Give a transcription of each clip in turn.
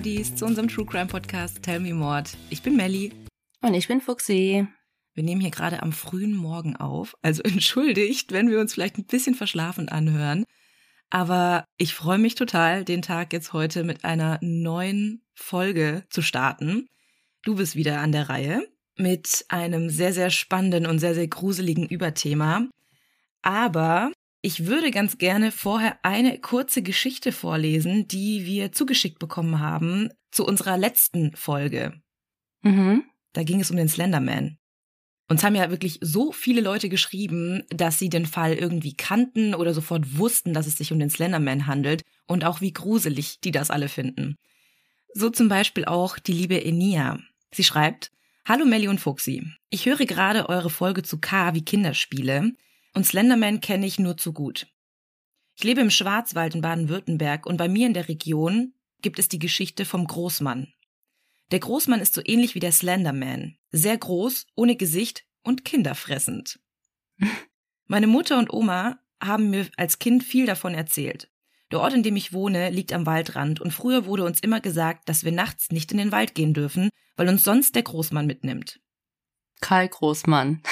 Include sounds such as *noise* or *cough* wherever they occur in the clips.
Mordis, zu unserem True Crime Podcast Tell Me Mord. Ich bin Melli. Und ich bin Fuxi. Wir nehmen hier gerade am frühen Morgen auf, also *laughs* entschuldigt, wenn wir uns vielleicht ein bisschen verschlafen anhören. Aber ich freue mich total, den Tag jetzt heute mit einer neuen Folge zu starten. Du bist wieder an der Reihe mit einem sehr, sehr spannenden und sehr, sehr gruseligen Überthema. Aber ich würde ganz gerne vorher eine kurze Geschichte vorlesen, die wir zugeschickt bekommen haben zu unserer letzten Folge. Mhm. Da ging es um den Slenderman. Uns haben ja wirklich so viele Leute geschrieben, dass sie den Fall irgendwie kannten oder sofort wussten, dass es sich um den Slenderman handelt und auch wie gruselig die das alle finden. So zum Beispiel auch die liebe Enia. Sie schreibt, Hallo Melli und Fuxi. Ich höre gerade eure Folge zu K wie Kinderspiele und Slenderman kenne ich nur zu gut. Ich lebe im Schwarzwald in Baden-Württemberg und bei mir in der Region gibt es die Geschichte vom Großmann. Der Großmann ist so ähnlich wie der Slenderman. Sehr groß, ohne Gesicht und kinderfressend. *laughs* Meine Mutter und Oma haben mir als Kind viel davon erzählt. Der Ort, in dem ich wohne, liegt am Waldrand und früher wurde uns immer gesagt, dass wir nachts nicht in den Wald gehen dürfen, weil uns sonst der Großmann mitnimmt. Karl Großmann.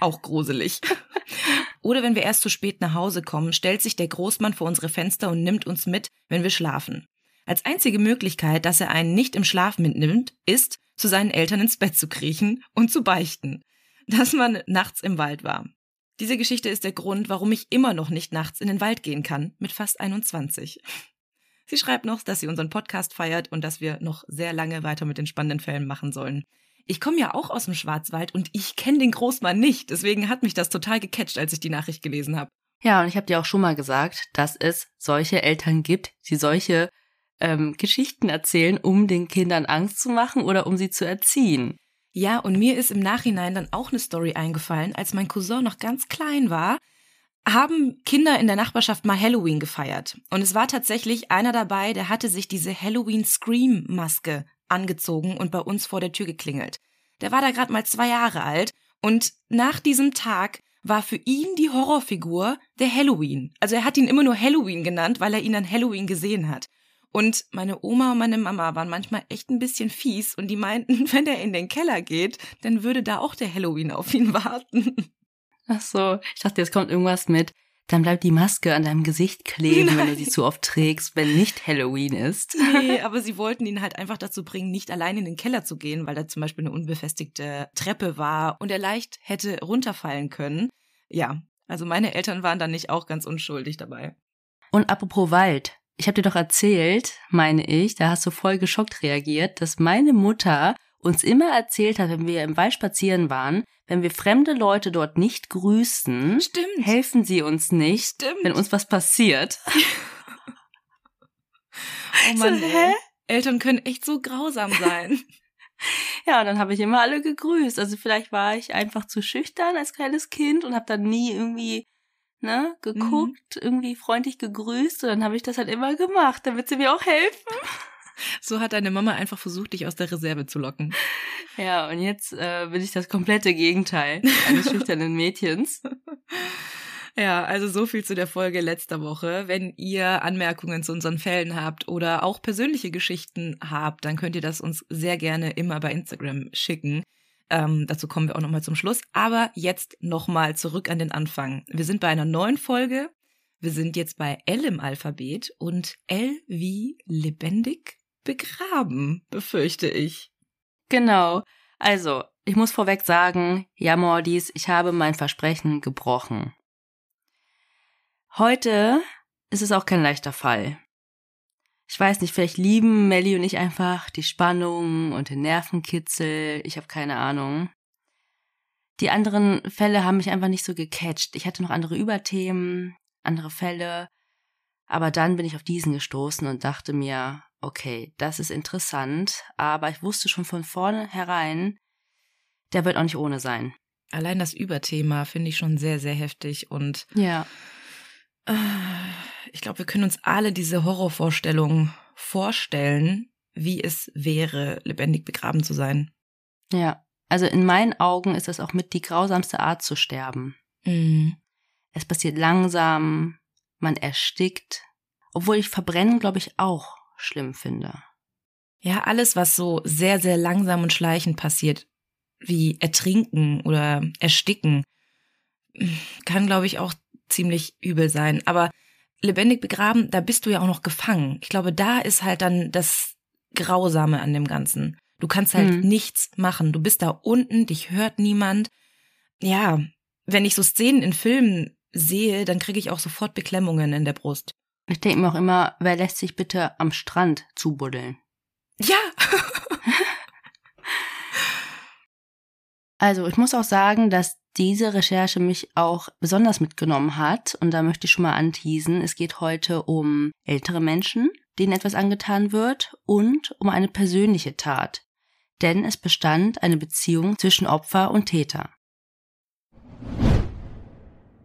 Auch gruselig. *laughs* Oder wenn wir erst zu spät nach Hause kommen, stellt sich der Großmann vor unsere Fenster und nimmt uns mit, wenn wir schlafen. Als einzige Möglichkeit, dass er einen nicht im Schlaf mitnimmt, ist, zu seinen Eltern ins Bett zu kriechen und zu beichten, dass man nachts im Wald war. Diese Geschichte ist der Grund, warum ich immer noch nicht nachts in den Wald gehen kann, mit fast 21. Sie schreibt noch, dass sie unseren Podcast feiert und dass wir noch sehr lange weiter mit den spannenden Fällen machen sollen. Ich komme ja auch aus dem Schwarzwald und ich kenne den Großmann nicht, deswegen hat mich das total gecatcht, als ich die Nachricht gelesen habe. Ja, und ich habe dir auch schon mal gesagt, dass es solche Eltern gibt, die solche ähm, Geschichten erzählen, um den Kindern Angst zu machen oder um sie zu erziehen. Ja, und mir ist im Nachhinein dann auch eine Story eingefallen, als mein Cousin noch ganz klein war, haben Kinder in der Nachbarschaft mal Halloween gefeiert. Und es war tatsächlich einer dabei, der hatte sich diese Halloween Scream Maske angezogen und bei uns vor der Tür geklingelt. Der war da gerade mal zwei Jahre alt und nach diesem Tag war für ihn die Horrorfigur der Halloween. Also er hat ihn immer nur Halloween genannt, weil er ihn an Halloween gesehen hat. Und meine Oma und meine Mama waren manchmal echt ein bisschen fies und die meinten, *laughs* wenn er in den Keller geht, dann würde da auch der Halloween auf ihn warten. Ach so, ich dachte, jetzt kommt irgendwas mit, dann bleibt die Maske an deinem Gesicht kleben, Nein. wenn du sie zu oft trägst, wenn nicht Halloween ist. Nee, *laughs* aber sie wollten ihn halt einfach dazu bringen, nicht allein in den Keller zu gehen, weil da zum Beispiel eine unbefestigte Treppe war und er leicht hätte runterfallen können. Ja, also meine Eltern waren da nicht auch ganz unschuldig dabei. Und apropos Wald, ich habe dir doch erzählt, meine ich, da hast du voll geschockt reagiert, dass meine Mutter uns immer erzählt hat, wenn wir im Wald spazieren waren, wenn wir fremde Leute dort nicht grüßen, Stimmt. helfen sie uns nicht, Stimmt. wenn uns was passiert. *laughs* oh Mann, so, hä? Eltern können echt so grausam sein. *laughs* ja, und dann habe ich immer alle gegrüßt. Also vielleicht war ich einfach zu schüchtern als kleines Kind und habe dann nie irgendwie ne, geguckt, mhm. irgendwie freundlich gegrüßt und dann habe ich das halt immer gemacht, damit sie mir auch helfen. *laughs* So hat deine Mama einfach versucht, dich aus der Reserve zu locken. Ja, und jetzt äh, bin ich das komplette Gegenteil eines *laughs* schüchternen Mädchens. Ja, also so viel zu der Folge letzter Woche. Wenn ihr Anmerkungen zu unseren Fällen habt oder auch persönliche Geschichten habt, dann könnt ihr das uns sehr gerne immer bei Instagram schicken. Ähm, dazu kommen wir auch nochmal zum Schluss. Aber jetzt nochmal zurück an den Anfang. Wir sind bei einer neuen Folge. Wir sind jetzt bei L im Alphabet und L wie lebendig begraben, befürchte ich. Genau. Also, ich muss vorweg sagen, ja, Mordis, ich habe mein Versprechen gebrochen. Heute ist es auch kein leichter Fall ich weiß nicht, vielleicht lieben Melly und ich einfach die Spannung und den Nervenkitzel. Ich habe keine Ahnung. Die anderen Fälle haben mich einfach nicht so gecatcht. Ich hatte noch andere Überthemen, andere Fälle. Aber dann bin ich auf diesen gestoßen und dachte mir, okay, das ist interessant, aber ich wusste schon von vornherein, der wird auch nicht ohne sein. Allein das Überthema finde ich schon sehr, sehr heftig und ja. Äh, ich glaube, wir können uns alle diese Horrorvorstellung vorstellen, wie es wäre, lebendig begraben zu sein. Ja, also in meinen Augen ist das auch mit die grausamste Art zu sterben. Mhm. Es passiert langsam, man erstickt. Obwohl ich verbrennen, glaube ich, auch schlimm finde. Ja, alles, was so sehr, sehr langsam und schleichend passiert, wie Ertrinken oder Ersticken, kann, glaube ich, auch ziemlich übel sein. Aber lebendig begraben, da bist du ja auch noch gefangen. Ich glaube, da ist halt dann das Grausame an dem Ganzen. Du kannst halt mhm. nichts machen. Du bist da unten, dich hört niemand. Ja, wenn ich so Szenen in Filmen sehe, dann kriege ich auch sofort Beklemmungen in der Brust. Ich denke mir auch immer, wer lässt sich bitte am Strand zubuddeln? Ja. *laughs* also, ich muss auch sagen, dass diese Recherche mich auch besonders mitgenommen hat. Und da möchte ich schon mal anteasen. Es geht heute um ältere Menschen, denen etwas angetan wird und um eine persönliche Tat. Denn es bestand eine Beziehung zwischen Opfer und Täter.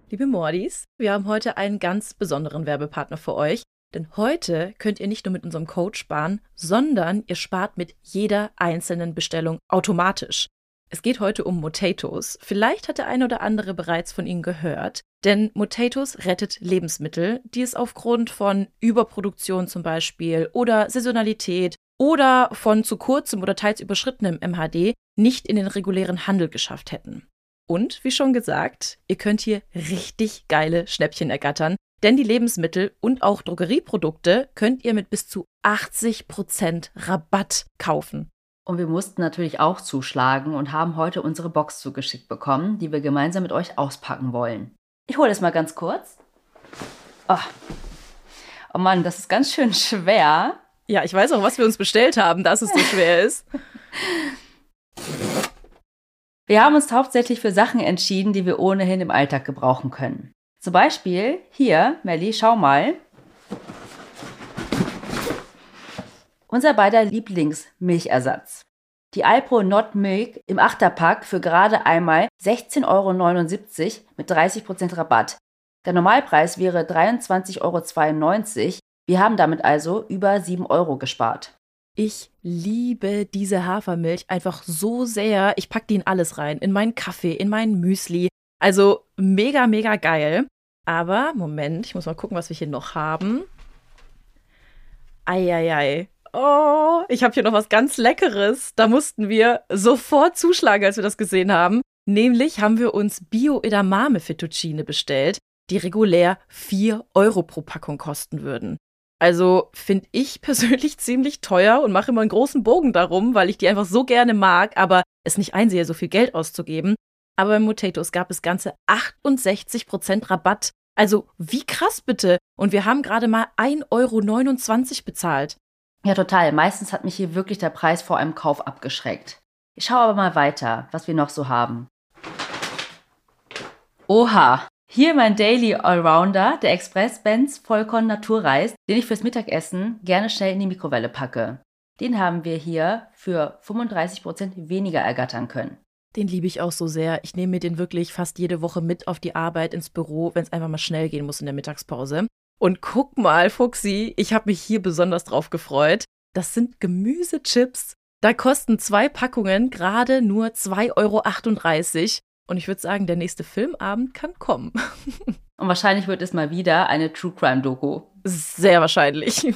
Liebe Mordis, wir haben heute einen ganz besonderen Werbepartner für euch. Denn heute könnt ihr nicht nur mit unserem Code sparen, sondern ihr spart mit jeder einzelnen Bestellung automatisch. Es geht heute um Motatos. Vielleicht hat der eine oder andere bereits von ihnen gehört, denn Motatos rettet Lebensmittel, die es aufgrund von Überproduktion zum Beispiel oder Saisonalität oder von zu kurzem oder teils überschrittenem MHD nicht in den regulären Handel geschafft hätten. Und wie schon gesagt, ihr könnt hier richtig geile Schnäppchen ergattern, denn die Lebensmittel und auch Drogerieprodukte könnt ihr mit bis zu 80% Rabatt kaufen. Und wir mussten natürlich auch zuschlagen und haben heute unsere Box zugeschickt bekommen, die wir gemeinsam mit euch auspacken wollen. Ich hole es mal ganz kurz. Oh. oh Mann, das ist ganz schön schwer. Ja, ich weiß auch, was wir uns bestellt haben, dass es so schwer ist. *laughs* Wir haben uns hauptsächlich für Sachen entschieden, die wir ohnehin im Alltag gebrauchen können. Zum Beispiel hier, Melli, schau mal. Unser beider Lieblingsmilchersatz. Die Alpro Not Milk im Achterpack für gerade einmal 16,79 Euro mit 30% Rabatt. Der Normalpreis wäre 23,92 Euro. Wir haben damit also über 7 Euro gespart. Ich liebe diese Hafermilch einfach so sehr. Ich packe die in alles rein. In meinen Kaffee, in meinen Müsli. Also mega, mega geil. Aber, Moment, ich muss mal gucken, was wir hier noch haben. Eieiei. Oh, ich habe hier noch was ganz Leckeres. Da mussten wir sofort zuschlagen, als wir das gesehen haben. Nämlich haben wir uns Bio-Edamame Fettuccine bestellt, die regulär 4 Euro pro Packung kosten würden. Also finde ich *laughs* persönlich ziemlich teuer und mache immer einen großen Bogen darum, weil ich die einfach so gerne mag, aber es nicht einsehe, so viel Geld auszugeben. Aber bei Motatos gab es ganze 68% Rabatt. Also wie krass bitte. Und wir haben gerade mal 1,29 Euro bezahlt. Ja, total. Meistens hat mich hier wirklich der Preis vor einem Kauf abgeschreckt. Ich schaue aber mal weiter, was wir noch so haben. Oha, hier mein Daily Allrounder, der Express Benz Vollkorn Naturreis, den ich fürs Mittagessen gerne schnell in die Mikrowelle packe. Den haben wir hier für 35% weniger ergattern können. Den liebe ich auch so sehr. Ich nehme mir den wirklich fast jede Woche mit auf die Arbeit ins Büro, wenn es einfach mal schnell gehen muss in der Mittagspause. Und guck mal, Fuxi, ich habe mich hier besonders drauf gefreut. Das sind Gemüsechips. Da kosten zwei Packungen gerade nur 2,38 Euro. Und ich würde sagen, der nächste Filmabend kann kommen. *laughs* Und wahrscheinlich wird es mal wieder eine True Crime Doku. Sehr wahrscheinlich.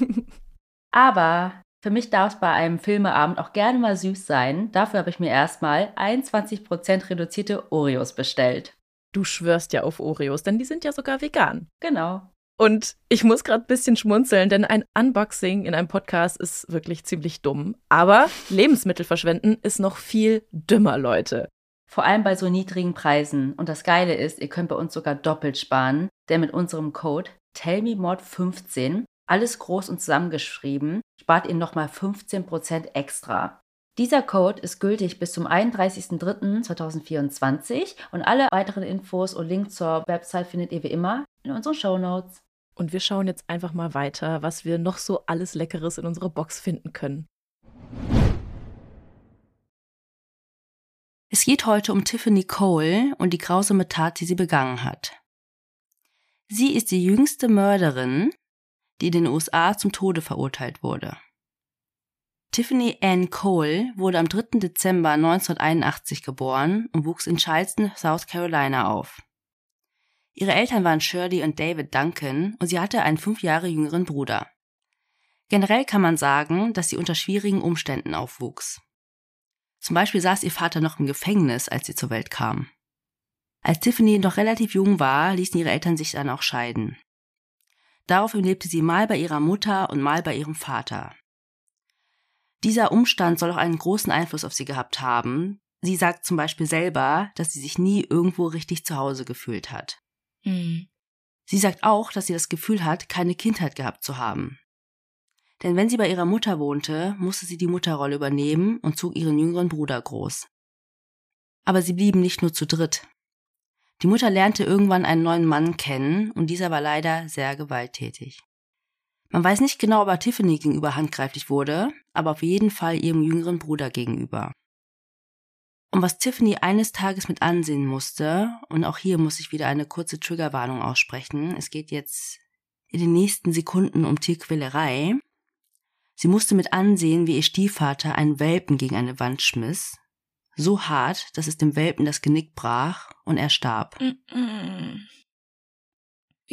Aber für mich darf es bei einem Filmeabend auch gerne mal süß sein. Dafür habe ich mir erstmal 21% reduzierte Oreos bestellt. Du schwörst ja auf Oreos, denn die sind ja sogar vegan. Genau. Und ich muss gerade ein bisschen schmunzeln, denn ein Unboxing in einem Podcast ist wirklich ziemlich dumm. Aber Lebensmittel verschwenden ist noch viel dümmer, Leute. Vor allem bei so niedrigen Preisen. Und das Geile ist, ihr könnt bei uns sogar doppelt sparen, denn mit unserem Code TellMeMod15 alles groß und zusammengeschrieben, spart ihr nochmal 15% extra. Dieser Code ist gültig bis zum 31.03.2024 und alle weiteren Infos und Links zur Website findet ihr wie immer in unseren Show Notes. Und wir schauen jetzt einfach mal weiter, was wir noch so alles Leckeres in unserer Box finden können. Es geht heute um Tiffany Cole und die grausame Tat, die sie begangen hat. Sie ist die jüngste Mörderin, die in den USA zum Tode verurteilt wurde. Tiffany Ann Cole wurde am 3. Dezember 1981 geboren und wuchs in Charleston, South Carolina auf. Ihre Eltern waren Shirley und David Duncan und sie hatte einen fünf Jahre jüngeren Bruder. Generell kann man sagen, dass sie unter schwierigen Umständen aufwuchs. Zum Beispiel saß ihr Vater noch im Gefängnis, als sie zur Welt kam. Als Tiffany noch relativ jung war, ließen ihre Eltern sich dann auch scheiden. Daraufhin lebte sie mal bei ihrer Mutter und mal bei ihrem Vater. Dieser Umstand soll auch einen großen Einfluss auf sie gehabt haben. Sie sagt zum Beispiel selber, dass sie sich nie irgendwo richtig zu Hause gefühlt hat. Mhm. Sie sagt auch, dass sie das Gefühl hat, keine Kindheit gehabt zu haben. Denn wenn sie bei ihrer Mutter wohnte, musste sie die Mutterrolle übernehmen und zog ihren jüngeren Bruder groß. Aber sie blieben nicht nur zu dritt. Die Mutter lernte irgendwann einen neuen Mann kennen und dieser war leider sehr gewalttätig. Man weiß nicht genau, ob er Tiffany gegenüber handgreiflich wurde, aber auf jeden Fall ihrem jüngeren Bruder gegenüber. Und was Tiffany eines Tages mit ansehen musste, und auch hier muss ich wieder eine kurze Triggerwarnung aussprechen, es geht jetzt in den nächsten Sekunden um Tierquälerei. Sie musste mit ansehen, wie ihr Stiefvater einen Welpen gegen eine Wand schmiss, so hart, dass es dem Welpen das Genick brach und er starb. Wie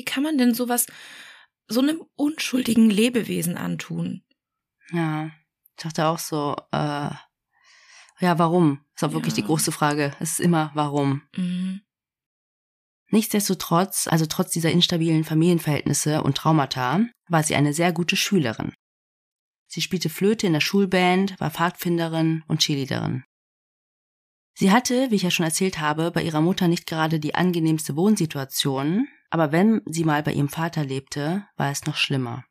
kann man denn sowas so einem unschuldigen Lebewesen antun? Ja, ich dachte auch so, äh, ja, warum? Ist auch wirklich Ja. die große Frage. Es ist immer, warum? Mhm. Nichtsdestotrotz, also trotz dieser instabilen Familienverhältnisse und Traumata, war sie eine sehr gute Schülerin. Sie spielte Flöte in der Schulband, war Pfadfinderin und Cheerleaderin. Sie hatte, wie ich ja schon erzählt habe, bei ihrer Mutter nicht gerade die angenehmste Wohnsituation, aber wenn sie mal bei ihrem Vater lebte, war es noch schlimmer.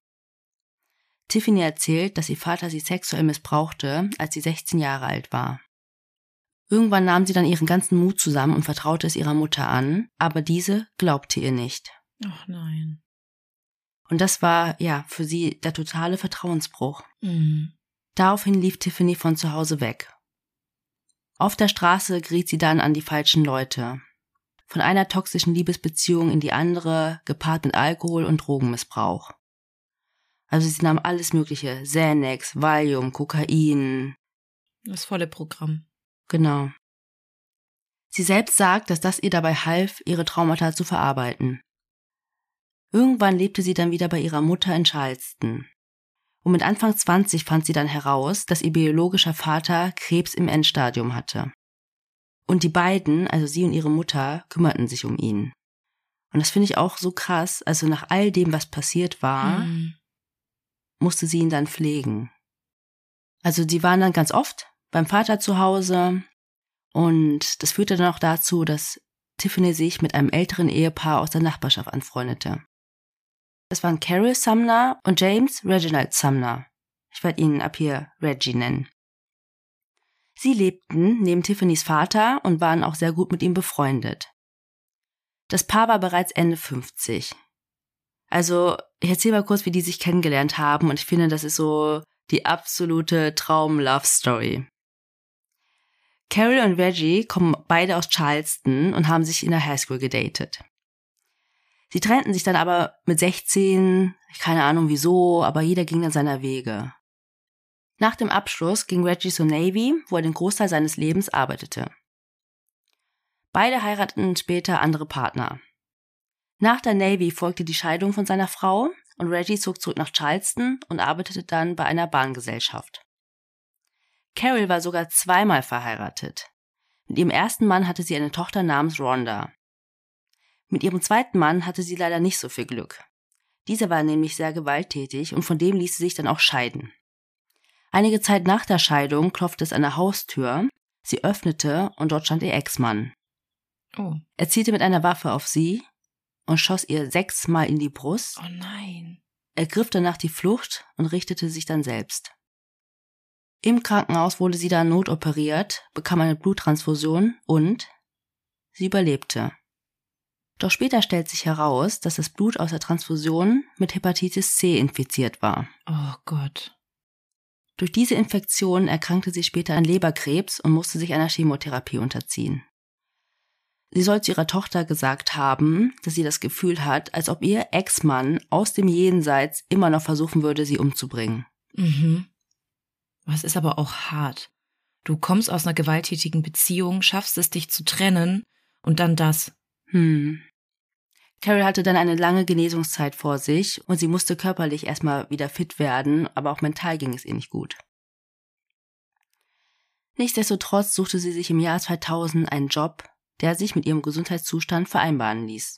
Tiffany erzählt, dass ihr Vater sie sexuell missbrauchte, als sie 16 Jahre alt war. Irgendwann nahm sie dann ihren ganzen Mut zusammen und vertraute es ihrer Mutter an, aber diese glaubte ihr nicht. Ach nein. Und das war, ja, für sie der totale Vertrauensbruch. Mhm. Daraufhin lief Tiffany von zu Hause weg. Auf der Straße geriet sie dann an die falschen Leute. Von einer toxischen Liebesbeziehung in die andere, gepaart mit Alkohol und Drogenmissbrauch. Also sie nahm alles Mögliche, Xanax, Valium, Kokain, Das volle Programm. Genau. Sie selbst sagt, dass das ihr dabei half, ihre Traumata zu verarbeiten. Irgendwann lebte sie dann wieder bei ihrer Mutter in Charleston. Und mit Anfang 20 fand sie dann heraus, dass ihr biologischer Vater Krebs im Endstadium hatte. Und die beiden, also sie und ihre Mutter, kümmerten sich um ihn. Und das finde ich auch so krass. Also nach all dem, was passiert war, Mhm. musste sie ihn dann pflegen. Also sie waren dann ganz oft beim Vater zu Hause und das führte dann auch dazu, dass Tiffany sich mit einem älteren Ehepaar aus der Nachbarschaft anfreundete. Das waren Carol Sumner und James Reginald Sumner. Ich werde ihn ab hier Reggie nennen. Sie lebten neben Tiffany's Vater und waren auch sehr gut mit ihm befreundet. Das Paar war bereits Ende 50. Also, ich erzähle mal kurz, wie die sich kennengelernt haben und ich finde, das ist so die absolute Traum-Love-Story. Carol und Reggie kommen beide aus Charleston und haben sich in der Highschool gedatet. Sie trennten sich dann aber mit 16, keine Ahnung wieso, aber jeder ging dann seiner Wege. Nach dem Abschluss ging Reggie zur Navy, wo er den Großteil seines Lebens arbeitete. Beide heirateten später andere Partner. Nach der Navy folgte die Scheidung von seiner Frau und Reggie zog zurück nach Charleston und arbeitete dann bei einer Bahngesellschaft. Carol war sogar zweimal verheiratet. Mit ihrem ersten Mann hatte sie eine Tochter namens Rhonda. Mit ihrem zweiten Mann hatte sie leider nicht so viel Glück. Dieser war nämlich sehr gewalttätig und von dem ließ sie sich dann auch scheiden. Einige Zeit nach der Scheidung klopfte es an der Haustür, sie öffnete und dort stand ihr Ex-Mann. Oh. Er zielte mit einer Waffe auf sie und schoss ihr sechsmal in die Brust, Oh nein. ergriff danach die Flucht und richtete sich dann selbst. Im Krankenhaus wurde sie dann notoperiert, bekam eine Bluttransfusion und sie überlebte. Doch später stellt sich heraus, dass das Blut aus der Transfusion mit Hepatitis C infiziert war. Oh Gott. Durch diese Infektion erkrankte sie später an Leberkrebs und musste sich einer Chemotherapie unterziehen. Sie soll zu ihrer Tochter gesagt haben, dass sie das Gefühl hat, als ob ihr Ex-Mann aus dem Jenseits immer noch versuchen würde, sie umzubringen. Mhm. Was ist aber auch hart. Du kommst aus einer gewalttätigen Beziehung, schaffst es, dich zu trennen und dann das. Hm. Carol hatte dann eine lange Genesungszeit vor sich und sie musste körperlich erstmal wieder fit werden, aber auch mental ging es ihr nicht gut. Nichtsdestotrotz suchte sie sich im Jahr 2000 einen Job, der sich mit ihrem Gesundheitszustand vereinbaren ließ.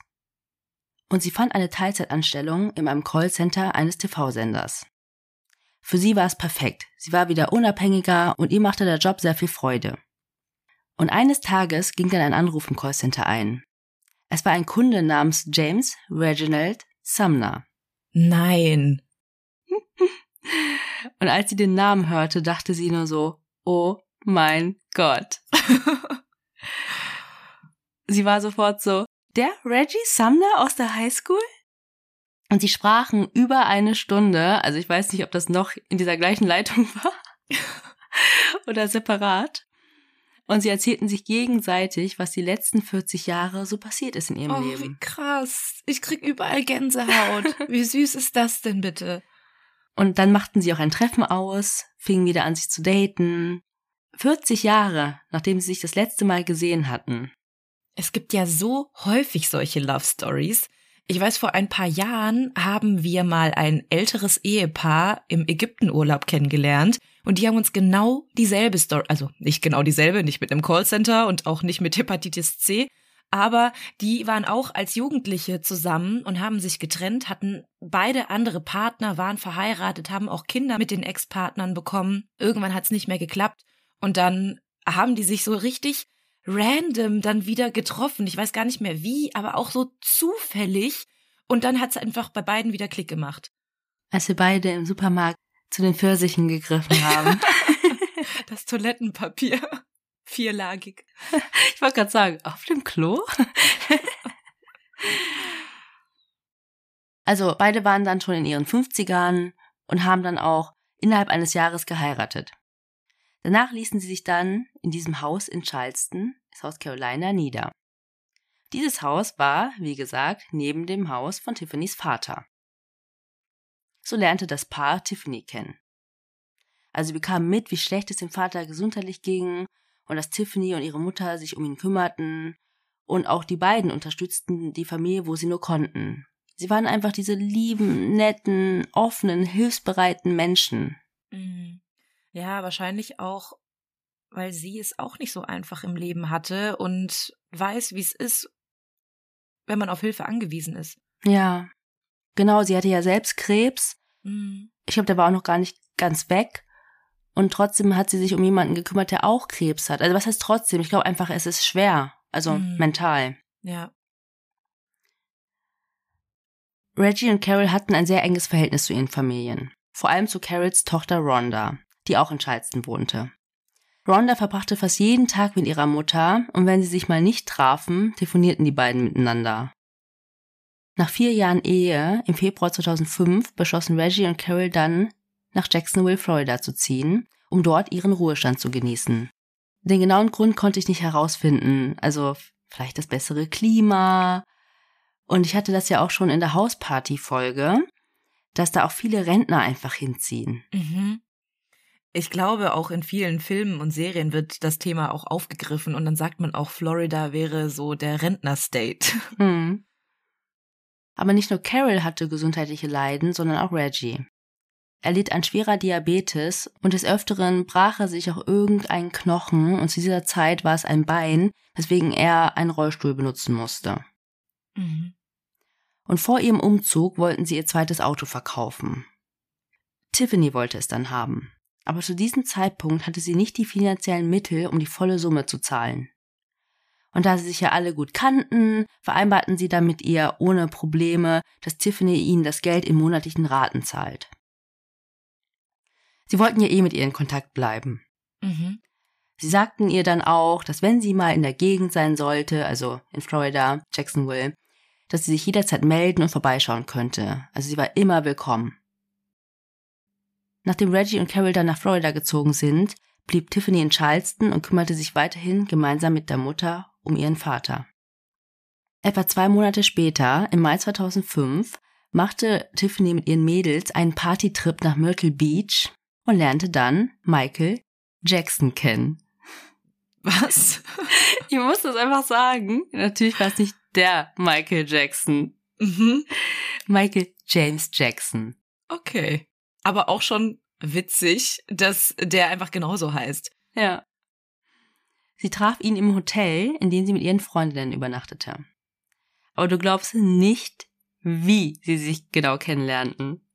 Und sie fand eine Teilzeitanstellung in einem Callcenter eines TV-Senders. Für sie war es perfekt. Sie war wieder unabhängiger und ihr machte der Job sehr viel Freude. Und eines Tages ging dann ein Anruf im Callcenter ein. Es war ein Kunde namens James Reginald Sumner. Nein. *laughs* Und als sie den Namen hörte, dachte sie nur so, oh mein Gott. *laughs* sie war sofort so, der Reggie Sumner aus der Highschool? Und sie sprachen über eine Stunde, also ich weiß nicht, ob das noch in dieser gleichen Leitung *laughs* war oder separat. Und sie erzählten sich gegenseitig, was die letzten 40 Jahre so passiert ist in ihrem oh, Leben. Wie krass. Ich krieg überall Gänsehaut. *laughs* wie süß ist das denn bitte? Und dann machten sie auch ein Treffen aus, fingen wieder an, sich zu daten. 40 Jahre, nachdem sie sich das letzte Mal gesehen hatten. Es gibt ja so häufig solche Love Stories. Ich weiß, vor ein paar Jahren haben wir mal ein älteres Ehepaar im Ägyptenurlaub kennengelernt und die haben uns genau dieselbe Story, also nicht genau dieselbe, nicht mit einem Callcenter und auch nicht mit Hepatitis C, aber die waren auch als Jugendliche zusammen und haben sich getrennt, hatten beide andere Partner, waren verheiratet, haben auch Kinder mit den Ex-Partnern bekommen. Irgendwann hat es nicht mehr geklappt und dann haben die sich so richtig random dann wieder getroffen. Ich weiß gar nicht mehr wie, aber auch so zufällig. Und dann hat es einfach bei beiden wieder Klick gemacht. Als wir beide im Supermarkt zu den Pfirsichen gegriffen haben. *laughs* das Toilettenpapier. *laughs* Vierlagig. Ich wollte gerade sagen, auf dem Klo? *laughs* also beide waren dann schon in ihren 50ern und haben dann auch innerhalb eines Jahres geheiratet. Danach ließen sie sich dann in diesem Haus in Charleston, South Carolina, nieder. Dieses Haus war, wie gesagt, neben dem Haus von Tiffany's Vater. So lernte das Paar Tiffany kennen. Also sie bekamen mit, wie schlecht es dem Vater gesundheitlich ging und dass Tiffany und ihre Mutter sich um ihn kümmerten und auch die beiden unterstützten die Familie, wo sie nur konnten. Sie waren einfach diese lieben, netten, offenen, hilfsbereiten Menschen. Mhm. Ja, wahrscheinlich auch, weil sie es auch nicht so einfach im Leben hatte und weiß, wie es ist, wenn man auf Hilfe angewiesen ist. Ja, genau. Sie hatte ja selbst Krebs. Mhm. Ich glaube, der war auch noch gar nicht ganz weg. Und trotzdem hat sie sich um jemanden gekümmert, der auch Krebs hat. Also was heißt trotzdem? Ich glaube einfach, es ist schwer. Also Mhm. mental. Ja. Reggie und Carol hatten ein sehr enges Verhältnis zu ihren Familien. Vor allem zu Carols Tochter Rhonda, die auch in Charleston wohnte. Rhonda verbrachte fast jeden Tag mit ihrer Mutter und wenn sie sich mal nicht trafen, telefonierten die beiden miteinander. Nach vier Jahren Ehe, im Februar 2005, beschlossen Reggie und Carol dann, nach Jacksonville, Florida zu ziehen, um dort ihren Ruhestand zu genießen. Den genauen Grund konnte ich nicht herausfinden, also vielleicht das bessere Klima. Und ich hatte das ja auch schon in der Hausparty-Folge, dass da auch viele Rentner einfach hinziehen. Mhm. Ich glaube, auch in vielen Filmen und Serien wird das Thema auch aufgegriffen und dann sagt man auch, Florida wäre so der Rentner-State. Hm. Aber nicht nur Carol hatte gesundheitliche Leiden, sondern auch Reggie. Er litt an schwerer Diabetes und des Öfteren brach er sich auch irgendeinen Knochen und zu dieser Zeit war es ein Bein, weswegen er einen Rollstuhl benutzen musste. Mhm. Und vor ihrem Umzug wollten sie ihr zweites Auto verkaufen. Tiffany wollte es dann haben. Aber zu diesem Zeitpunkt hatte sie nicht die finanziellen Mittel, um die volle Summe zu zahlen. Und da sie sich ja alle gut kannten, vereinbarten sie dann mit ihr ohne Probleme, dass Tiffany ihnen das Geld in monatlichen Raten zahlt. Sie wollten ja eh mit ihr in Kontakt bleiben. Mhm. Sie sagten ihr dann auch, dass wenn sie mal in der Gegend sein sollte, also in Florida, Jacksonville, dass sie sich jederzeit melden und vorbeischauen könnte. Also sie war immer willkommen. Nachdem Reggie und Carol dann nach Florida gezogen sind, blieb Tiffany in Charleston und kümmerte sich weiterhin gemeinsam mit der Mutter um ihren Vater. Etwa zwei Monate später, im Mai 2005, machte Tiffany mit ihren Mädels einen Partytrip nach Myrtle Beach und lernte dann Michael Jackson kennen. Was? *laughs* Ich muss das einfach sagen. Natürlich war es nicht der Michael Jackson. Mhm. Michael James Jackson. Okay. Aber auch schon witzig, dass der einfach genauso heißt. Ja. Sie traf ihn im Hotel, in dem sie mit ihren Freundinnen übernachtete. Aber du glaubst nicht, wie sie sich genau kennenlernten.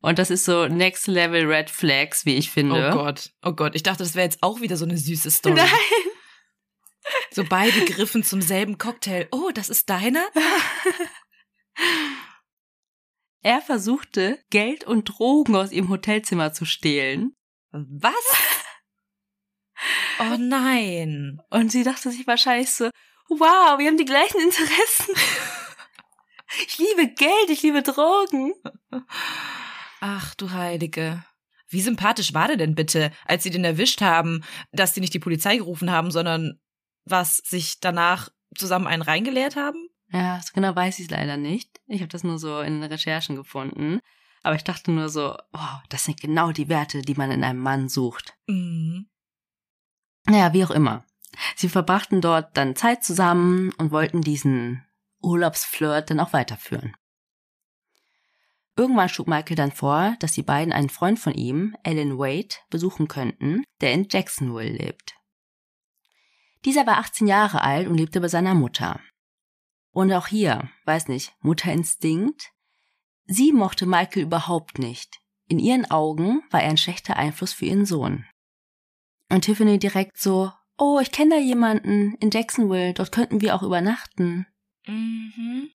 Und das ist so Next Level Red Flags, wie ich finde. Oh Gott, oh Gott. Ich dachte, das wäre jetzt auch wieder so eine süße Story. Nein. So beide griffen zum selben Cocktail. Oh, das ist deiner? *laughs* Er versuchte, Geld und Drogen aus ihrem Hotelzimmer zu stehlen. Was? Oh nein. Und sie dachte sich wahrscheinlich so, wow, wir haben die gleichen Interessen. Ich liebe Geld, ich liebe Drogen. Ach du Heilige. Wie sympathisch war der denn bitte, als sie den erwischt haben, dass sie nicht die Polizei gerufen haben, sondern was, sich danach zusammen einen reingeleert haben? Ja, so genau weiß ich es leider nicht. Ich habe das nur so in Recherchen gefunden. Aber ich dachte nur so, oh, das sind genau die Werte, die man in einem Mann sucht. Mhm. Naja, wie auch immer. Sie verbrachten dort dann Zeit zusammen und wollten diesen Urlaubsflirt dann auch weiterführen. Irgendwann schlug Michael dann vor, dass die beiden einen Freund von ihm, Alan Wade, besuchen könnten, der in Jacksonville lebt. Dieser war 18 Jahre alt und lebte bei seiner Mutter. Und auch hier, weiß nicht, Mutterinstinkt. Sie mochte Michael überhaupt nicht. In ihren Augen war er ein schlechter Einfluss für ihren Sohn. Und Tiffany direkt so, oh, ich kenne da jemanden in Jacksonville, dort könnten wir auch übernachten. Mhm.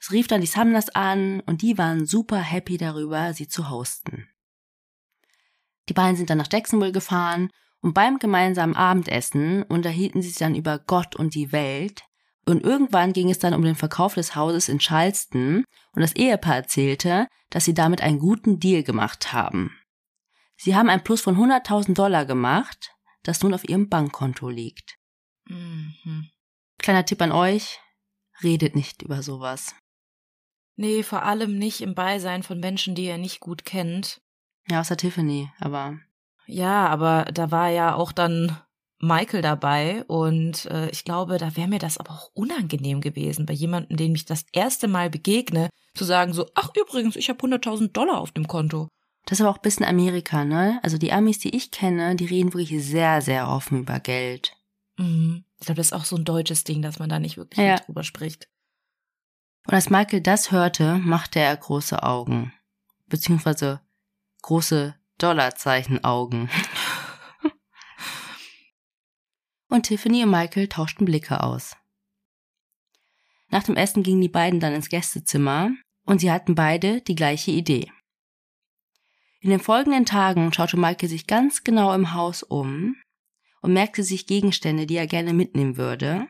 Es rief dann die Sumners an und die waren super happy darüber, sie zu hosten. Die beiden sind dann nach Jacksonville gefahren und beim gemeinsamen Abendessen unterhielten sie sich dann über Gott und die Welt. Und irgendwann ging es dann um den Verkauf des Hauses in Charleston und das Ehepaar erzählte, dass sie damit einen guten Deal gemacht haben. Sie haben ein Plus von 100.000 Dollar gemacht, das nun auf ihrem Bankkonto liegt. Mhm. Kleiner Tipp an euch, redet nicht über sowas. Nee, vor allem nicht im Beisein von Menschen, die ihr nicht gut kennt. Ja, außer Tiffany, aber Ja, aber da war ja auch dann Michael dabei und äh, ich glaube, da wäre mir das aber auch unangenehm gewesen, bei jemandem, dem ich das erste Mal begegne, zu sagen so, ach übrigens, ich habe 100.000 Dollar auf dem Konto. Das ist aber auch ein bisschen Amerika, ne? Also die Amis, die ich kenne, die reden wirklich sehr, sehr offen über Geld. Mhm. Ich glaube, das ist auch so ein deutsches Ding, dass man da nicht wirklich Ja. drüber spricht. Und als Michael das hörte, machte er große Augen. Beziehungsweise große Dollarzeichen-Augen. *laughs* und Tiffany und Michael tauschten Blicke aus. Nach dem Essen gingen die beiden dann ins Gästezimmer und sie hatten beide die gleiche Idee. In den folgenden Tagen schaute Michael sich ganz genau im Haus um und merkte sich Gegenstände, die er gerne mitnehmen würde,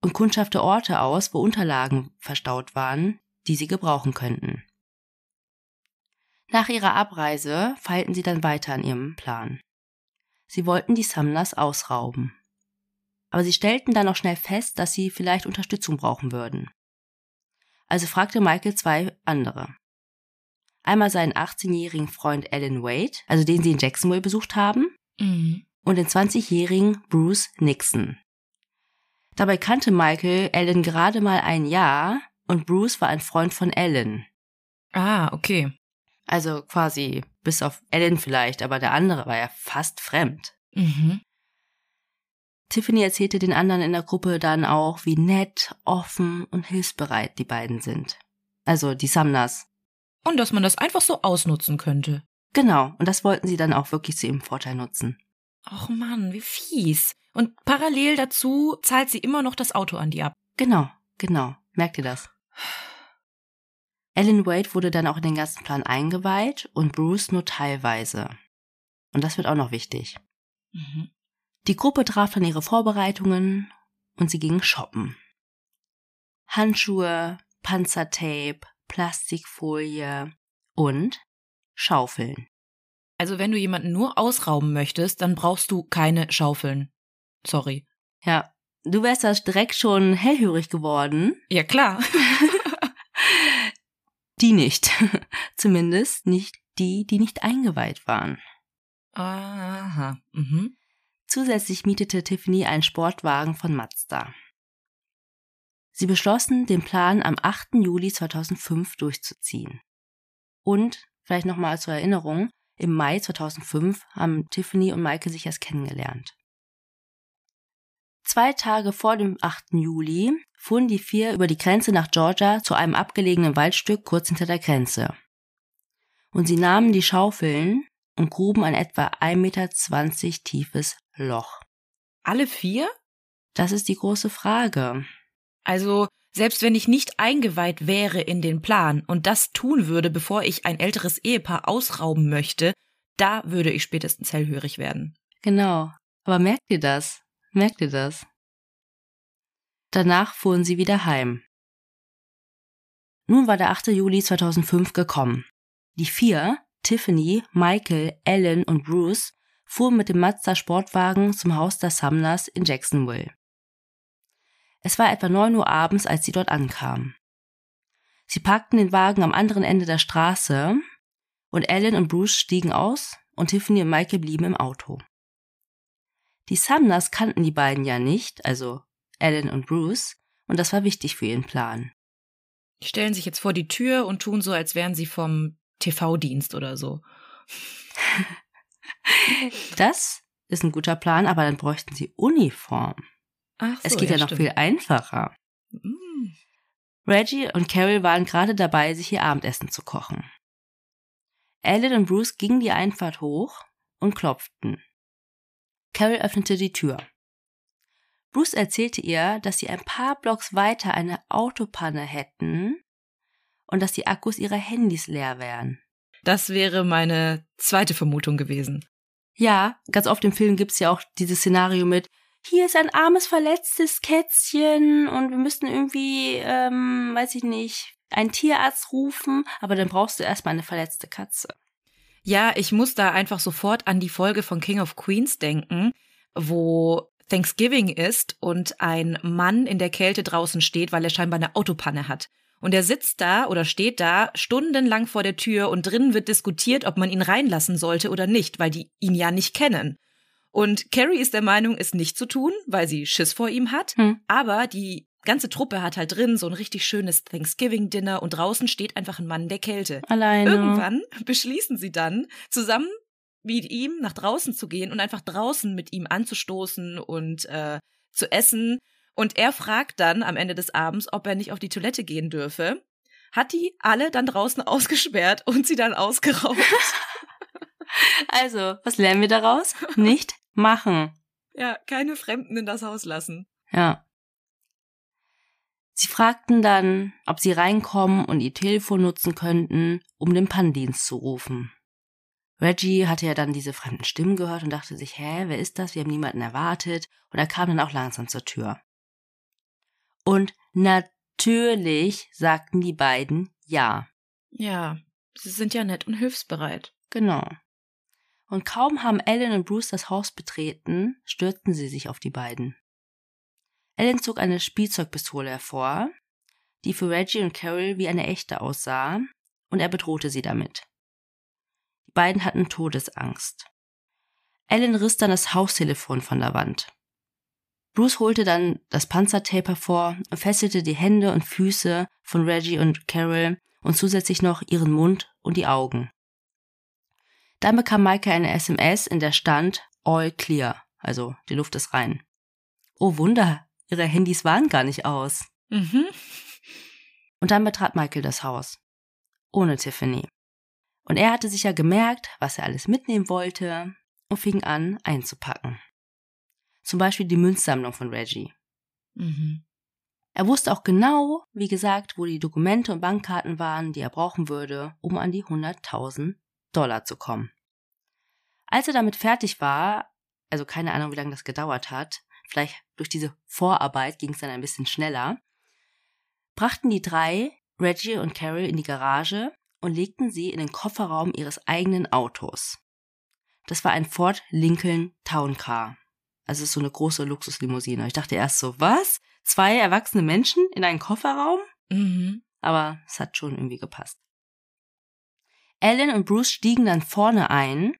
und kundschafte Orte aus, wo Unterlagen verstaut waren, die sie gebrauchen könnten. Nach ihrer Abreise feilten sie dann weiter an ihrem Plan. Sie wollten die Sumners ausrauben. Aber sie stellten dann auch schnell fest, dass sie vielleicht Unterstützung brauchen würden. Also fragte Michael zwei andere. Einmal seinen 18-jährigen Freund Alan Wade, also den sie in Jacksonville besucht haben, Mhm. und den 20-jährigen Bruce Nixon. Dabei kannte Michael Alan gerade mal ein Jahr und Bruce war ein Freund von Alan. Ah, okay. Also quasi bis auf Alan vielleicht, aber der andere war ja fast fremd. Mhm. Tiffany erzählte den anderen in der Gruppe dann auch, wie nett, offen und hilfsbereit die beiden sind. Also die Sumners. Und dass man das einfach so ausnutzen könnte. Genau, und das wollten sie dann auch wirklich zu ihrem Vorteil nutzen. Och Mann, wie fies. Und parallel dazu zahlt sie immer noch das Auto an die ab. Genau, genau. Merkt ihr das? Alan Wade wurde dann auch in den ganzen Plan eingeweiht und Bruce nur teilweise. Und das wird auch noch wichtig. Mhm. Die Gruppe traf dann ihre Vorbereitungen und sie gingen shoppen. Handschuhe, Panzertape, Plastikfolie und Schaufeln. Also wenn du jemanden nur ausrauben möchtest, dann brauchst du keine Schaufeln. Sorry. Ja, du wärst da direkt schon hellhörig geworden. Ja, klar. *laughs* Die nicht. *laughs* Zumindest nicht die, die nicht eingeweiht waren. Aha. Mhm. Zusätzlich mietete Tiffany einen Sportwagen von Mazda. Sie beschlossen, den Plan am 8. Juli 2005 durchzuziehen. Und, vielleicht nochmal zur Erinnerung, im Mai 2005 haben Tiffany und Michael sich erst kennengelernt. Zwei Tage vor dem 8. Juli fuhren die vier über die Grenze nach Georgia zu einem abgelegenen Waldstück kurz hinter der Grenze. Und sie nahmen die Schaufeln und gruben ein etwa 1,20 Meter tiefes Loch. Alle vier? Das ist die große Frage. Also, selbst wenn ich nicht eingeweiht wäre in den Plan und das tun würde, bevor ich ein älteres Ehepaar ausrauben möchte, da würde ich spätestens hellhörig werden. Genau. Aber merkt ihr das? Merkt ihr das? Danach fuhren sie wieder heim. Nun war der 8. Juli 2005 gekommen. Die vier, Tiffany, Michael, Ellen und Bruce, fuhren mit dem Mazda Sportwagen zum Haus der Sumners in Jacksonville. Es war etwa 9 Uhr abends, als sie dort ankamen. Sie parkten den Wagen am anderen Ende der Straße und Ellen und Bruce stiegen aus und Tiffany und Michael blieben im Auto. Die Sumners kannten die beiden ja nicht, also Alan und Bruce, und das war wichtig für ihren Plan. Die stellen sich jetzt vor die Tür und tun so, als wären sie vom TV-Dienst oder so. *laughs* das ist ein guter Plan, aber dann bräuchten sie Uniform. Ach so, es geht ja, ja noch stimmt. viel einfacher. Mm. Reggie und Carol waren gerade dabei, sich ihr Abendessen zu kochen. Alan und Bruce gingen die Einfahrt hoch und klopften. Carol öffnete die Tür. Bruce erzählte ihr, dass sie ein paar Blocks weiter eine Autopanne hätten und dass die Akkus ihrer Handys leer wären. Das wäre meine zweite Vermutung gewesen. Ja, ganz oft im Film gibt's ja auch dieses Szenario mit, hier ist ein armes, verletztes Kätzchen und wir müssten irgendwie, ähm, weiß ich nicht, einen Tierarzt rufen, aber dann brauchst du erstmal eine verletzte Katze. Ja, ich muss da einfach sofort an die Folge von King of Queens denken, wo Thanksgiving ist und ein Mann in der Kälte draußen steht, weil er scheinbar eine Autopanne hat. Und er sitzt da oder steht da stundenlang vor der Tür und drinnen wird diskutiert, ob man ihn reinlassen sollte oder nicht, weil die ihn ja nicht kennen. Und Carrie ist der Meinung, es nicht zu tun, weil sie Schiss vor ihm hat. Hm. Aber die ganze Truppe hat halt drin so ein richtig schönes Thanksgiving-Dinner und draußen steht einfach ein Mann in der Kälte. Alleine. Irgendwann *laughs* beschließen sie dann, zusammen mit ihm nach draußen zu gehen und einfach draußen mit ihm anzustoßen und äh, zu essen. Und er fragt dann am Ende des Abends, ob er nicht auf die Toilette gehen dürfe. Hat die alle dann draußen *laughs* ausgesperrt und sie dann ausgeraubt. *laughs* Also, was lernen wir daraus? Nicht machen. Ja, keine Fremden in das Haus lassen. Ja. Sie fragten dann, ob sie reinkommen und ihr Telefon nutzen könnten, um den Pannendienst zu rufen. Reggie hatte ja dann diese fremden Stimmen gehört und dachte sich, hä, wer ist das? Wir haben niemanden erwartet. Und er kam dann auch langsam zur Tür. Und natürlich sagten die beiden ja. Ja, sie sind ja nett und hilfsbereit. Genau. Und kaum haben Ellen und Bruce das Haus betreten, stürzten sie sich auf die beiden. Ellen zog eine Spielzeugpistole hervor, die für Reggie und Carol wie eine echte aussah, und er bedrohte sie damit. Die beiden hatten Todesangst. Ellen riss dann das Haustelefon von der Wand. Bruce holte dann das Panzertape hervor und fesselte die Hände und Füße von Reggie und Carol und zusätzlich noch ihren Mund und die Augen. Dann bekam Maike eine SMS, in der stand All clear, also die Luft ist rein. Oh Wunder, ihre Handys waren gar nicht aus. Mhm. Und dann betrat Michael das Haus. Ohne Tiffany. Und er hatte sich ja gemerkt, was er alles mitnehmen wollte und fing an einzupacken. Zum Beispiel die Münzsammlung von Reggie. Mhm. Er wusste auch genau, wie gesagt, wo die Dokumente und Bankkarten waren, die er brauchen würde, um an die 100.000 Dollar zu kommen. Als er damit fertig war, also keine Ahnung, wie lange das gedauert hat, vielleicht durch diese Vorarbeit ging es dann ein bisschen schneller, brachten die drei Reggie und Carol in die Garage und legten sie in den Kofferraum ihres eigenen Autos. Das war ein Ford Lincoln Town Car. Also es ist so eine große Luxuslimousine. Ich dachte erst so, was? Zwei erwachsene Menschen in einen Kofferraum? Mhm. Aber es hat schon irgendwie gepasst. Alan und Bruce stiegen dann vorne ein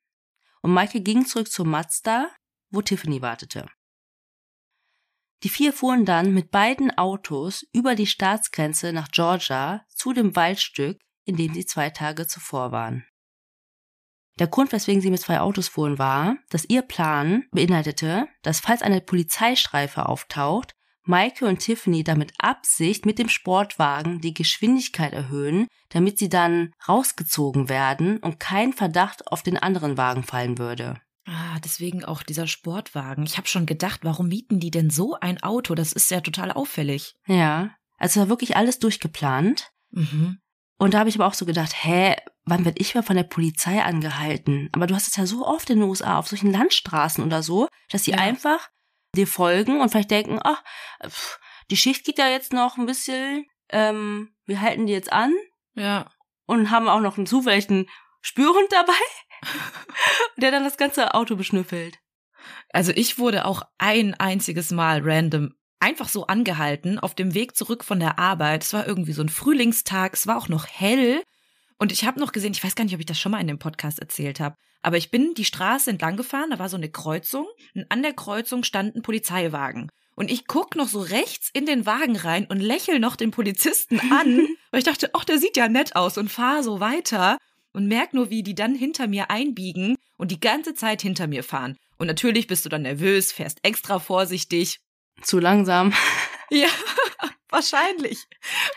und Michael ging zurück zur Mazda, wo Tiffany wartete. Die vier fuhren dann mit beiden Autos über die Staatsgrenze nach Georgia zu dem Waldstück, in dem sie zwei Tage zuvor waren. Der Grund, weswegen sie mit zwei Autos fuhren, war, dass ihr Plan beinhaltete, dass falls eine Polizeistreife auftaucht, Maike und Tiffany damit Absicht mit dem Sportwagen die Geschwindigkeit erhöhen, damit sie dann rausgezogen werden und kein Verdacht auf den anderen Wagen fallen würde. Ah, deswegen auch dieser Sportwagen. Ich habe schon gedacht, warum mieten die denn so ein Auto? Das ist ja total auffällig. Ja, also war wirklich alles durchgeplant. Mhm. Und da habe ich aber auch so gedacht, hä, wann werde ich mal von der Polizei angehalten? Aber du hast es ja so oft in den USA auf solchen Landstraßen oder so, dass sie Ja. einfach dir folgen und vielleicht denken, ach, pff, die Schicht geht ja jetzt noch ein bisschen, ähm, wir halten die jetzt an Ja. und haben auch noch einen zufälligen Spürhund dabei, *laughs* der dann das ganze Auto beschnüffelt. Also ich wurde auch ein einziges Mal random einfach so angehalten auf dem Weg zurück von der Arbeit. Es war irgendwie so ein Frühlingstag, es war auch noch hell und ich habe noch gesehen, ich weiß gar nicht, ob ich das schon mal in dem Podcast erzählt habe, aber ich bin die Straße entlang gefahren, da war so eine Kreuzung und an der Kreuzung stand ein Polizeiwagen. Und ich guck noch so rechts in den Wagen rein und lächel noch den Polizisten an, *laughs* weil ich dachte, ach, der sieht ja nett aus und fahr so weiter und merk nur, wie die dann hinter mir einbiegen und die ganze Zeit hinter mir fahren. Und natürlich bist du dann nervös, fährst extra vorsichtig. Zu langsam. Ja, *laughs* wahrscheinlich.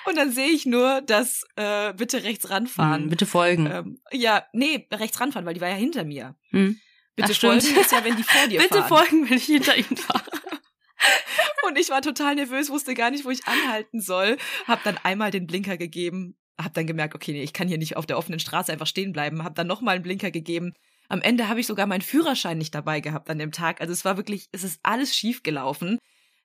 Und dann sehe ich nur, dass äh, bitte rechts ranfahren. Hm, bitte folgen. Ähm, ja, nee, rechts ranfahren, weil die war ja hinter mir. Hm. Bitte Ach, folgen ist ja, wenn die vor dir *laughs* Bitte fahren. folgen, wenn ich hinter ihnen fahre. *laughs* Und ich war total nervös, wusste gar nicht, wo ich anhalten soll. Hab dann einmal den Blinker gegeben, hab dann gemerkt, okay, nee, ich kann hier nicht auf der offenen Straße einfach stehen bleiben. Hab dann nochmal einen Blinker gegeben. Am Ende habe ich sogar meinen Führerschein nicht dabei gehabt an dem Tag. Also es war wirklich, es ist alles schief gelaufen.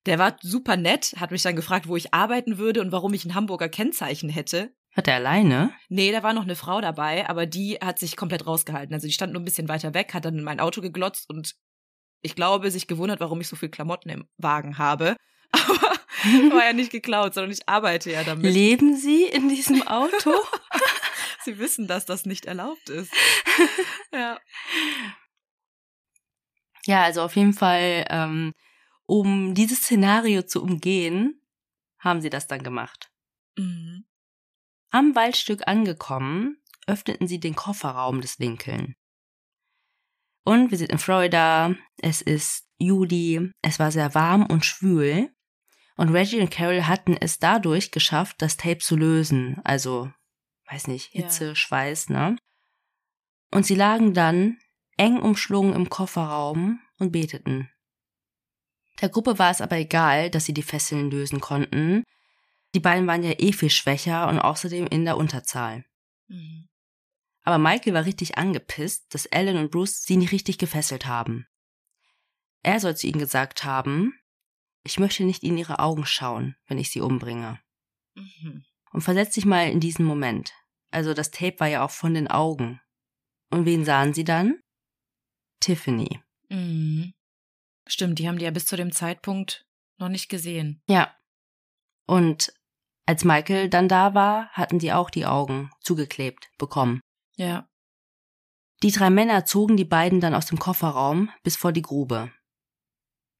Der war super nett, hat mich dann gefragt, wo ich arbeiten würde und warum ich ein Hamburger Kennzeichen hätte. Hat er alleine? Nee, da war noch eine Frau dabei, aber die hat sich komplett rausgehalten. Also die stand nur ein bisschen weiter weg, hat dann in mein Auto geglotzt und ich glaube, sich gewundert, warum ich so viel Klamotten im Wagen habe. *laughs* Aber war ja nicht geklaut, sondern ich arbeite ja damit. Leben Sie in diesem Auto? *laughs* Sie wissen, dass das nicht erlaubt ist. *laughs* Ja. ja, also auf jeden Fall, ähm, um dieses Szenario zu umgehen, haben sie das dann gemacht. Mhm. Am Waldstück angekommen, öffneten sie den Kofferraum des Lincoln. Und wir sind in Florida, es ist Juli, es war sehr warm und schwül. Und Reggie und Carol hatten es dadurch geschafft, das Tape zu lösen. Also, weiß nicht, Ja. Hitze, Schweiß, ne? Und sie lagen dann eng umschlungen im Kofferraum und beteten. Der Gruppe war es aber egal, dass sie die Fesseln lösen konnten. Die beiden waren ja eh viel schwächer und außerdem in der Unterzahl. Mhm. Aber Michael war richtig angepisst, dass Alan und Bruce sie nicht richtig gefesselt haben. Er soll zu ihnen gesagt haben, ich möchte nicht in ihre Augen schauen, wenn ich sie umbringe. Mhm. Und versetz dich mal in diesen Moment. Also das Tape war ja auch von den Augen. Und wen sahen sie dann? Tiffany. Mhm. Stimmt, die haben die ja bis zu dem Zeitpunkt noch nicht gesehen. Ja. Und als Michael dann da war, hatten die auch die Augen zugeklebt bekommen. Ja. Die drei Männer zogen die beiden dann aus dem Kofferraum bis vor die Grube.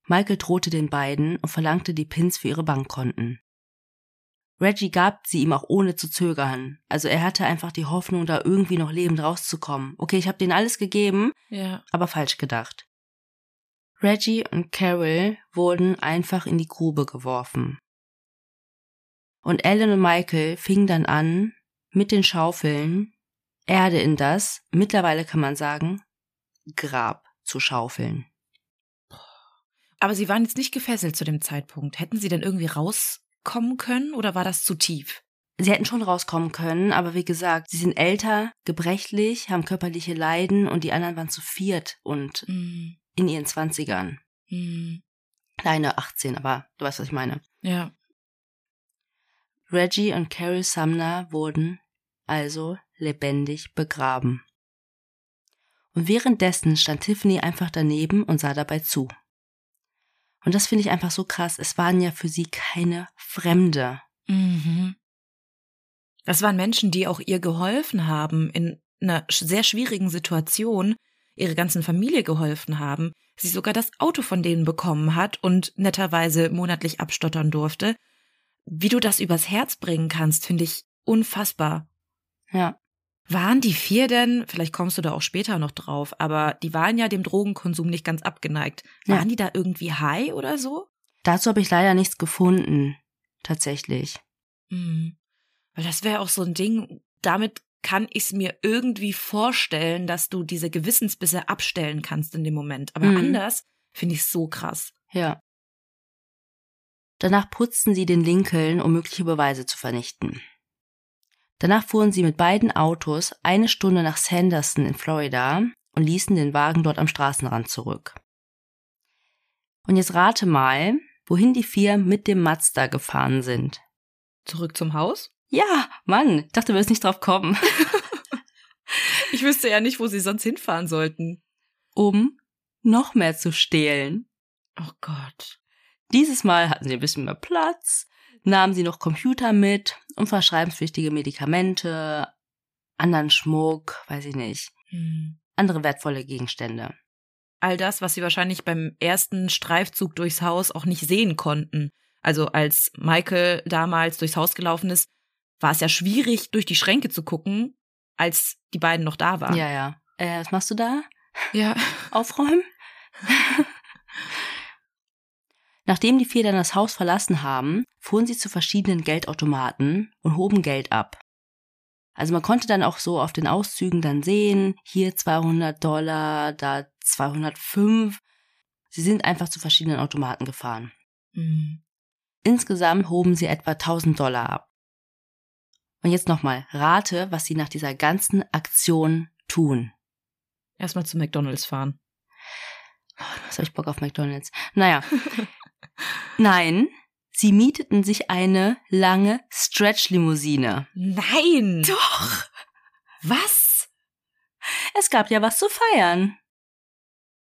Michael drohte den beiden und verlangte die Pins für ihre Bankkonten. Reggie gab sie ihm auch ohne zu zögern. Also er hatte einfach die Hoffnung, da irgendwie noch lebend rauszukommen. Okay, ich habe denen alles gegeben, Ja. aber falsch gedacht. Reggie und Carol wurden einfach in die Grube geworfen. Und Alan und Michael fingen dann an, mit den Schaufeln Erde in das, mittlerweile kann man sagen, Grab zu schaufeln. Aber sie waren jetzt nicht gefesselt zu dem Zeitpunkt. Hätten sie denn irgendwie rauskommen können oder war das zu tief? Sie hätten schon rauskommen können, aber wie gesagt, sie sind älter, gebrechlich, haben körperliche Leiden und die anderen waren zu viert und Mhm. In ihren Zwanzigern. Mhm. Kleine 18, aber du weißt, was ich meine. Ja. Reggie und Carol Sumner wurden also lebendig begraben. Und währenddessen stand Tiffany einfach daneben und sah dabei zu. Und das finde ich einfach so krass. Es waren ja für sie keine Fremde. Mhm. Das waren Menschen, die auch ihr geholfen haben in einer sehr schwierigen Situation, ihre ganzen Familie geholfen haben, sie sogar das Auto von denen bekommen hat und netterweise monatlich abstottern durfte. Wie du das übers Herz bringen kannst, finde ich unfassbar. Ja. Waren die vier denn, vielleicht kommst du da auch später noch drauf, aber die waren ja dem Drogenkonsum nicht ganz abgeneigt. Ja. Waren die da irgendwie high oder so? Dazu habe ich leider nichts gefunden. Tatsächlich. Hm. Weil das wäre auch so ein Ding, damit kann ich es mir irgendwie vorstellen, dass du diese Gewissensbisse abstellen kannst in dem Moment. Aber Mhm. anders finde ich es so krass. Ja. Danach putzten sie den Lincoln, um mögliche Beweise zu vernichten. Danach fuhren sie mit beiden Autos eine Stunde nach Sanderson in Florida und ließen den Wagen dort am Straßenrand zurück. Und jetzt rate mal, wohin die vier mit dem Mazda gefahren sind. Zurück zum Haus? Ja, Mann, ich dachte, du wirst nicht drauf kommen. *laughs* Ich wüsste ja nicht, wo sie sonst hinfahren sollten. Um noch mehr zu stehlen. Oh Gott. Dieses Mal hatten sie ein bisschen mehr Platz, nahmen sie noch Computer mit und verschreibungspflichtige Medikamente, anderen Schmuck, weiß ich nicht, Hm. andere wertvolle Gegenstände. All das, was sie wahrscheinlich beim ersten Streifzug durchs Haus auch nicht sehen konnten. Also als Michael damals durchs Haus gelaufen ist, war es ja schwierig, durch die Schränke zu gucken, als die beiden noch da waren. Ja, ja. Äh, was machst du da? Ja. *laughs* Aufräumen? Nachdem die vier dann das Haus verlassen haben, fuhren sie zu verschiedenen Geldautomaten und hoben Geld ab. Also man konnte dann auch so auf den Auszügen dann sehen, hier 200 Dollar, da 205. Sie sind einfach zu verschiedenen Automaten gefahren. Hm. Insgesamt hoben sie etwa 1000 Dollar ab. Und jetzt nochmal, rate, was sie nach dieser ganzen Aktion tun. Erstmal zu McDonalds fahren. Was habe ich Bock auf McDonalds? Naja. *laughs* Nein, sie mieteten sich eine lange Stretch-Limousine. Nein! Doch! Was? Es gab ja was zu feiern.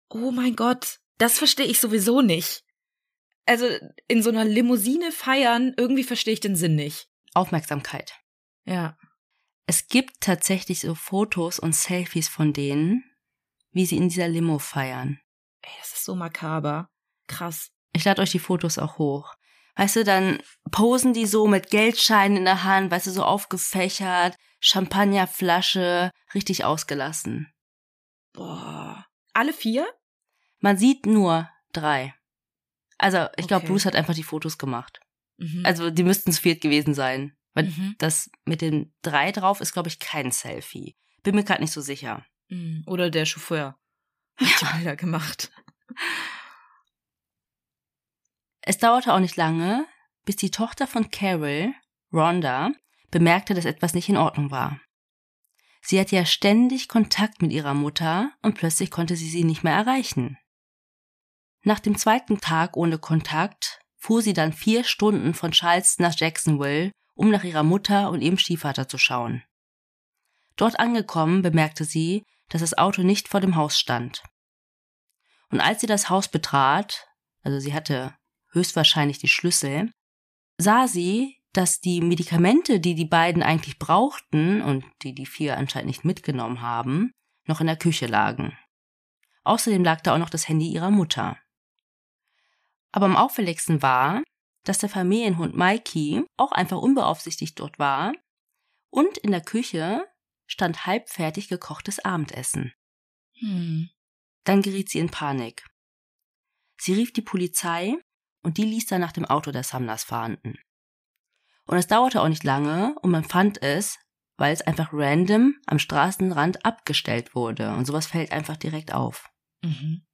Oh mein Gott, das verstehe ich sowieso nicht. Also in so einer Limousine feiern, irgendwie verstehe ich den Sinn nicht. Aufmerksamkeit. Ja. Es gibt tatsächlich so Fotos und Selfies von denen, wie sie in dieser Limo feiern. Ey, das ist so makaber. Krass. Ich lade euch die Fotos auch hoch. Weißt du, dann posen die so mit Geldscheinen in der Hand, weißt du, so aufgefächert, Champagnerflasche, richtig ausgelassen. Boah. Alle vier? Man sieht nur drei. Also, ich glaube, Okay. Bruce hat einfach die Fotos gemacht. Mhm. Also, die müssten zu viert gewesen sein. Weil Mhm. das mit den drei drauf ist, glaube ich, kein Selfie. Bin mir gerade nicht so sicher. Mhm. Oder der Chauffeur *laughs* hat die Bilder gemacht. Es dauerte auch nicht lange, bis die Tochter von Carol, Rhonda, bemerkte, dass etwas nicht in Ordnung war. Sie hatte ja ständig Kontakt mit ihrer Mutter und plötzlich konnte sie sie nicht mehr erreichen. Nach dem zweiten Tag ohne Kontakt fuhr sie dann vier Stunden von Charleston nach Jacksonville, um nach ihrer Mutter und ihrem Stiefvater zu schauen. Dort angekommen bemerkte sie, dass das Auto nicht vor dem Haus stand. Und als sie das Haus betrat, also sie hatte höchstwahrscheinlich die Schlüssel, sah sie, dass die Medikamente, die die beiden eigentlich brauchten und die die vier anscheinend nicht mitgenommen haben, noch in der Küche lagen. Außerdem lag da auch noch das Handy ihrer Mutter. Aber am auffälligsten war, dass der Familienhund Mikey auch einfach unbeaufsichtigt dort war und in der Küche stand halbfertig gekochtes Abendessen. Hm. Dann geriet sie in Panik. Sie rief die Polizei und die ließ dann nach dem Auto der Sumners fahnden. Und es dauerte auch nicht lange und man fand es, weil es einfach random am Straßenrand abgestellt wurde. Und sowas fällt einfach direkt auf. Mhm.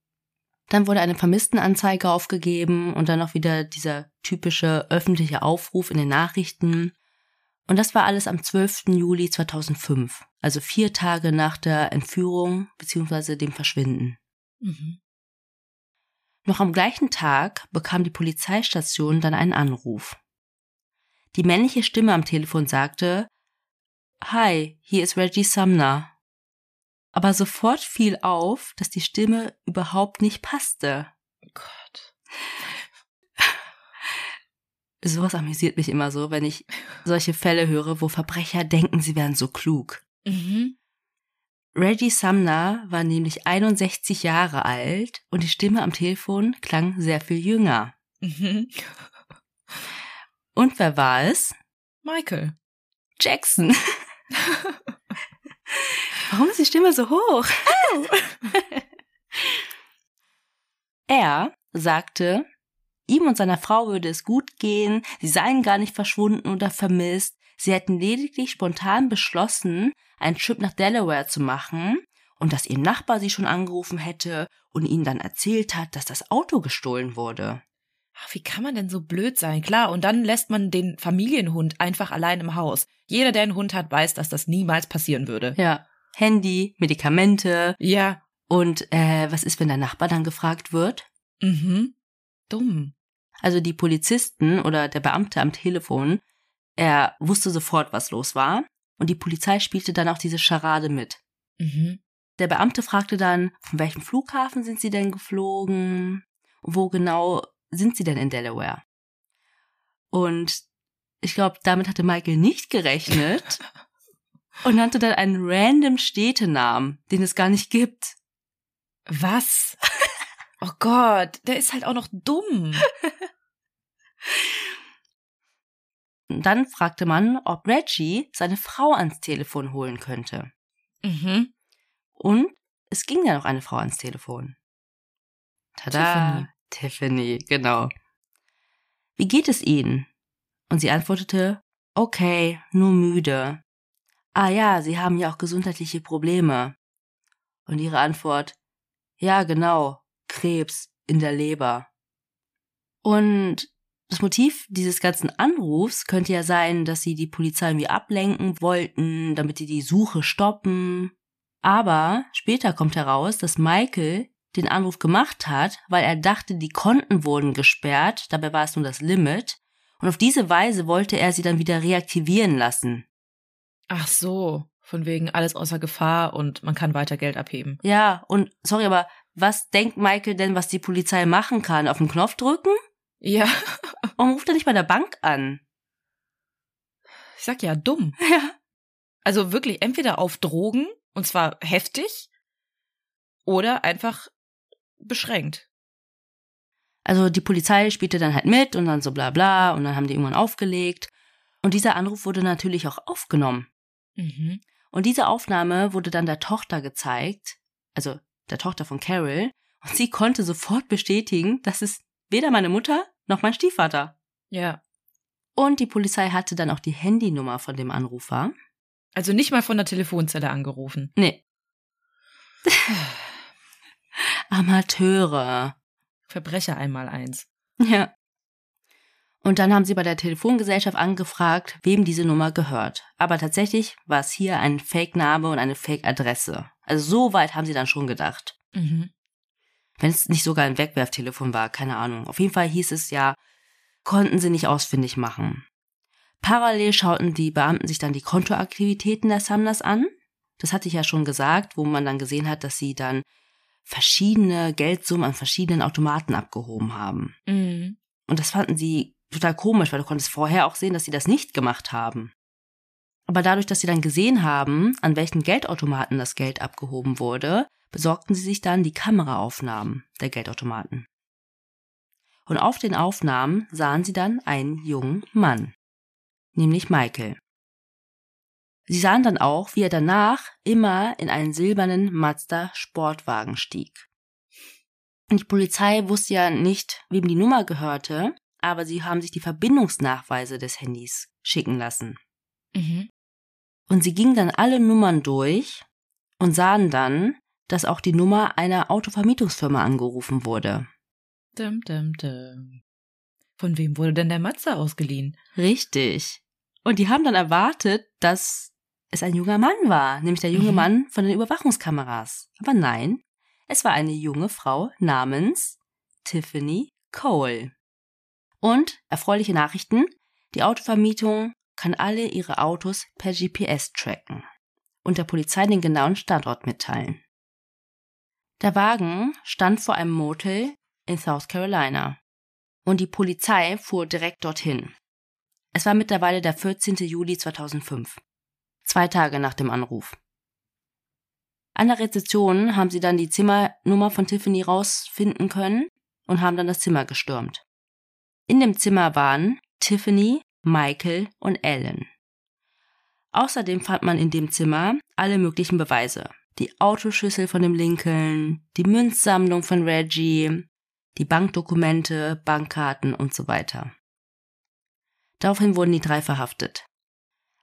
Dann wurde eine Vermisstenanzeige aufgegeben und dann noch wieder dieser typische öffentliche Aufruf in den Nachrichten. Und das war alles am 12. Juli 2005, also vier Tage nach der Entführung bzw. dem Verschwinden. Mhm. Noch am gleichen Tag bekam die Polizeistation dann einen Anruf. Die männliche Stimme am Telefon sagte, Hi, hier ist Reggie Sumner. Aber sofort fiel auf, dass die Stimme überhaupt nicht passte. Oh Gott. Sowas amüsiert mich immer so, wenn ich solche Fälle höre, wo Verbrecher denken, sie wären so klug. Mhm. Reggie Sumner war nämlich 61 Jahre alt und die Stimme am Telefon klang sehr viel jünger. Mhm. Und wer war es? Michael. Jackson. *laughs* Warum ist die Stimme so hoch? *laughs* er sagte, ihm und seiner Frau würde es gut gehen, sie seien gar nicht verschwunden oder vermisst, sie hätten lediglich spontan beschlossen, einen Trip nach Delaware zu machen und dass ihr Nachbar sie schon angerufen hätte und ihnen dann erzählt hat, dass das Auto gestohlen wurde. Wie kann man denn so blöd sein? Klar, und dann lässt man den Familienhund einfach allein im Haus. Jeder, der einen Hund hat, weiß, dass das niemals passieren würde. Ja. Handy, Medikamente. Ja. Und äh, was ist, wenn der Nachbar dann gefragt wird? Mhm. Dumm. Also die Polizisten oder der Beamte am Telefon, er wusste sofort, was los war. Und die Polizei spielte dann auch diese Scharade mit. Mhm. Der Beamte fragte dann, von welchem Flughafen sind Sie denn geflogen? Wo genau sind Sie denn in Delaware? Und ich glaube, damit hatte Michael nicht gerechnet *laughs* und nannte dann einen random Städtenamen, den es gar nicht gibt. Was? Oh Gott, der ist halt auch noch dumm. Dann fragte man, ob Reggie seine Frau ans Telefon holen könnte. Mhm. Und es ging ja noch eine Frau ans Telefon. Tada! Tiffany, genau. Wie geht es Ihnen? Und sie antwortete, okay, nur müde. Ah ja, Sie haben ja auch gesundheitliche Probleme. Und ihre Antwort, ja, genau, Krebs in der Leber. Und das Motiv dieses ganzen Anrufs könnte ja sein, dass sie die Polizei irgendwie ablenken wollten, damit sie die Suche stoppen. Aber später kommt heraus, dass Michael den Anruf gemacht hat, weil er dachte, die Konten wurden gesperrt, dabei war es nur das Limit, und auf diese Weise wollte er sie dann wieder reaktivieren lassen. Ach so, von wegen alles außer Gefahr und man kann weiter Geld abheben. Ja, und sorry, aber was denkt Michael denn, was die Polizei machen kann? Auf den Knopf drücken? Ja. *laughs* Warum ruft er nicht bei der Bank an? Ich sag ja, dumm. *laughs* Ja. Also wirklich entweder auf Drogen, und zwar heftig, oder einfach beschränkt. Also die Polizei spielte dann halt mit und dann so bla bla und dann haben die irgendwann aufgelegt. Und dieser Anruf wurde natürlich auch aufgenommen. Mhm. Und diese Aufnahme wurde dann der Tochter gezeigt, also der Tochter von Carol, und sie konnte sofort bestätigen, dass es weder meine Mutter noch mein Stiefvater. Ja. Und die Polizei hatte dann auch die Handynummer von dem Anrufer. Also nicht mal von der Telefonzelle angerufen. Nee. *sighs* Amateure. Verbrecher einmal eins. Ja. Und dann haben sie bei der Telefongesellschaft angefragt, wem diese Nummer gehört. Aber tatsächlich war es hier ein Fake-Name und eine Fake-Adresse. Also so weit haben sie dann schon gedacht. Mhm. Wenn es nicht sogar ein Wegwerftelefon war, keine Ahnung. Auf jeden Fall hieß es ja, konnten sie nicht ausfindig machen. Parallel schauten die Beamten sich dann die Kontoaktivitäten der Sumners an. Das hatte ich ja schon gesagt, wo man dann gesehen hat, dass sie dann verschiedene Geldsummen an verschiedenen Automaten abgehoben haben. Mhm. Und das fanden sie total komisch, weil du konntest vorher auch sehen, dass sie das nicht gemacht haben. Aber dadurch, dass sie dann gesehen haben, an welchen Geldautomaten das Geld abgehoben wurde, besorgten sie sich dann die Kameraaufnahmen der Geldautomaten. Und auf den Aufnahmen sahen sie dann einen jungen Mann, nämlich Michael. Sie sahen dann auch, wie er danach immer in einen silbernen Mazda Sportwagen stieg. Und die Polizei wusste ja nicht, wem die Nummer gehörte, aber sie haben sich die Verbindungsnachweise des Handys schicken lassen. Mhm. Und sie gingen dann alle Nummern durch und sahen dann, dass auch die Nummer einer Autovermietungsfirma angerufen wurde. Dum, dum, dum. Von wem wurde denn der Mazda ausgeliehen? Richtig. Und die haben dann erwartet, dass es ein junger Mann war, nämlich der junge Mhm. Mann von den Überwachungskameras. Aber nein, es war eine junge Frau namens Tiffany Cole. Und erfreuliche Nachrichten, die Autovermietung kann alle ihre Autos per GPS tracken und der Polizei den genauen Standort mitteilen. Der Wagen stand vor einem Motel in South Carolina und die Polizei fuhr direkt dorthin. Es war mittlerweile der 14. Juli 2005, zwei Tage nach dem Anruf. An der Rezeption haben sie dann die Zimmernummer von Tiffany rausfinden können und haben dann das Zimmer gestürmt. In dem Zimmer waren Tiffany, Michael und Ellen. Außerdem fand man in dem Zimmer alle möglichen Beweise. Die Autoschlüssel von dem Lincoln, die Münzsammlung von Reggie, die Bankdokumente, Bankkarten und so weiter. Daraufhin wurden die drei verhaftet.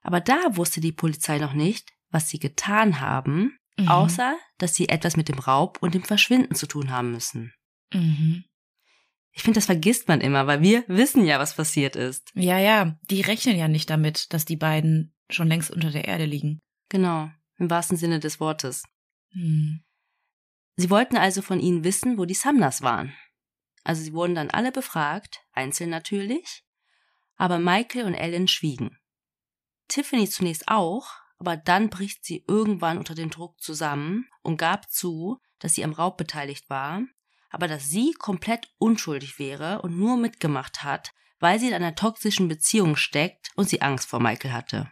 Aber da wusste die Polizei noch nicht, was sie getan haben, mhm. außer dass sie etwas mit dem Raub und dem Verschwinden zu tun haben müssen. Mhm. Ich finde, das vergisst man immer, weil wir wissen ja, was passiert ist. Ja, ja, die rechnen ja nicht damit, dass die beiden schon längst unter der Erde liegen. Genau, im wahrsten Sinne des Wortes. Hm. Sie wollten also von ihnen wissen, wo die Sumners waren. Also sie wurden dann alle befragt, einzeln natürlich, aber Michael und Ellen schwiegen. Tiffany zunächst auch, aber dann bricht sie irgendwann unter dem Druck zusammen und gab zu, dass sie am Raub beteiligt war, aber dass sie komplett unschuldig wäre und nur mitgemacht hat, weil sie in einer toxischen Beziehung steckt und sie Angst vor Michael hatte.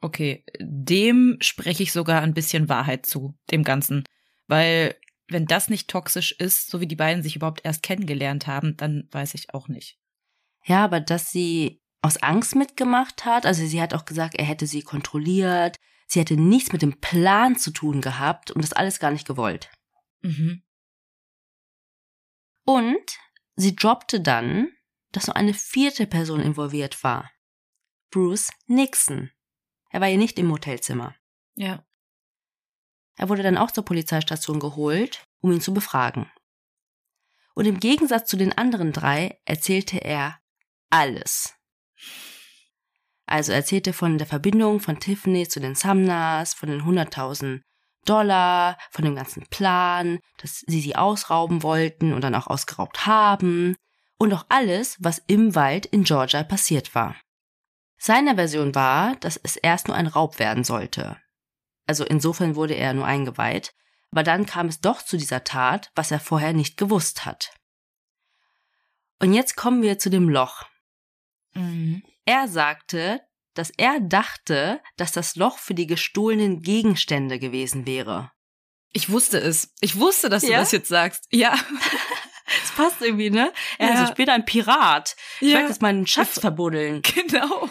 Okay, dem spreche ich sogar ein bisschen Wahrheit zu, dem Ganzen. Weil wenn das nicht toxisch ist, so wie die beiden sich überhaupt erst kennengelernt haben, dann weiß ich auch nicht. Ja, aber dass sie aus Angst mitgemacht hat, also sie hat auch gesagt, er hätte sie kontrolliert, sie hätte nichts mit dem Plan zu tun gehabt und das alles gar nicht gewollt. Mhm. Und sie droppte dann, dass nur eine vierte Person involviert war. Bruce Nixon. Er war ja nicht im Hotelzimmer. Ja. Er wurde dann auch zur Polizeistation geholt, um ihn zu befragen. Und im Gegensatz zu den anderen drei erzählte er alles. Also erzählte von der Verbindung von Tiffany zu den Sumners, von den 100.000 Dollar, von dem ganzen Plan, dass sie sie ausrauben wollten und dann auch ausgeraubt haben und auch alles, was im Wald in Georgia passiert war. Seine Version war, dass es erst nur ein Raub werden sollte. Also insofern wurde er nur eingeweiht, aber dann kam es doch zu dieser Tat, was er vorher nicht gewusst hat. Und jetzt kommen wir zu dem Loch. Mhm. Er sagte, dass er dachte, dass das Loch für die gestohlenen Gegenstände gewesen wäre. Ich wusste es. Ich wusste, dass du ja? das jetzt sagst. Ja. *laughs* Das passt irgendwie, ne? Er ja. ist später ein Pirat. Ich ja. werde jetzt meinen Schatz verbuddeln. Genau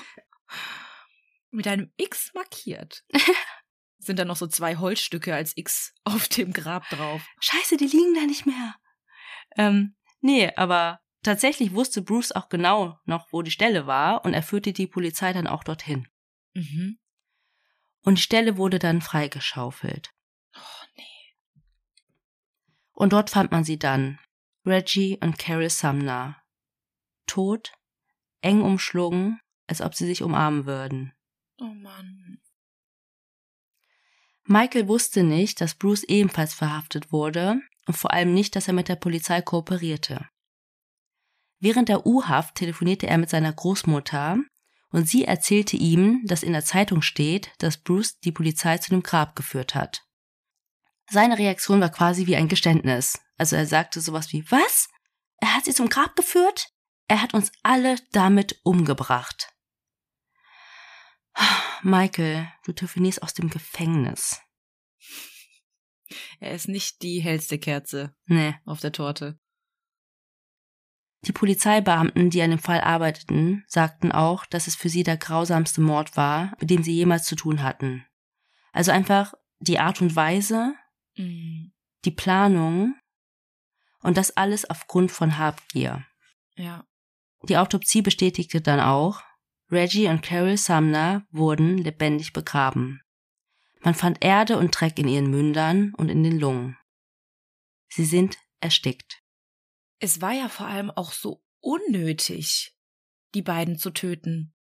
mit einem X markiert. *laughs* Sind da noch so zwei Holzstücke als X auf dem Grab drauf. Scheiße, die liegen da nicht mehr. Ähm, nee, aber tatsächlich wusste Bruce auch genau noch, wo die Stelle war und er führte die Polizei dann auch dorthin. Mhm. Und die Stelle wurde dann freigeschaufelt. Oh, nee. Und dort fand man sie dann. Reggie und Carol Sumner. Tot, eng umschlungen, als ob sie sich umarmen würden. Oh Mann. Michael wusste nicht, dass Bruce ebenfalls verhaftet wurde und vor allem nicht, dass er mit der Polizei kooperierte. Während der U-Haft telefonierte er mit seiner Großmutter und sie erzählte ihm, dass in der Zeitung steht, dass Bruce die Polizei zu dem Grab geführt hat. Seine Reaktion war quasi wie ein Geständnis. Also er sagte sowas wie, was? Er hat sie zum Grab geführt? Er hat uns alle damit umgebracht. Michael, du telefonierst aus dem Gefängnis. Er ist nicht die hellste Kerze nee. auf der Torte. Die Polizeibeamten, die an dem Fall arbeiteten, sagten auch, dass es für sie der grausamste Mord war, mit dem sie jemals zu tun hatten. Also einfach die Art und Weise, mhm. die Planung und das alles aufgrund von Habgier. Ja. Die Autopsie bestätigte dann auch, Reggie und Carol Sumner wurden lebendig begraben. Man fand Erde und Dreck in ihren Mündern und in den Lungen. Sie sind erstickt. Es war ja vor allem auch so unnötig, die beiden zu töten.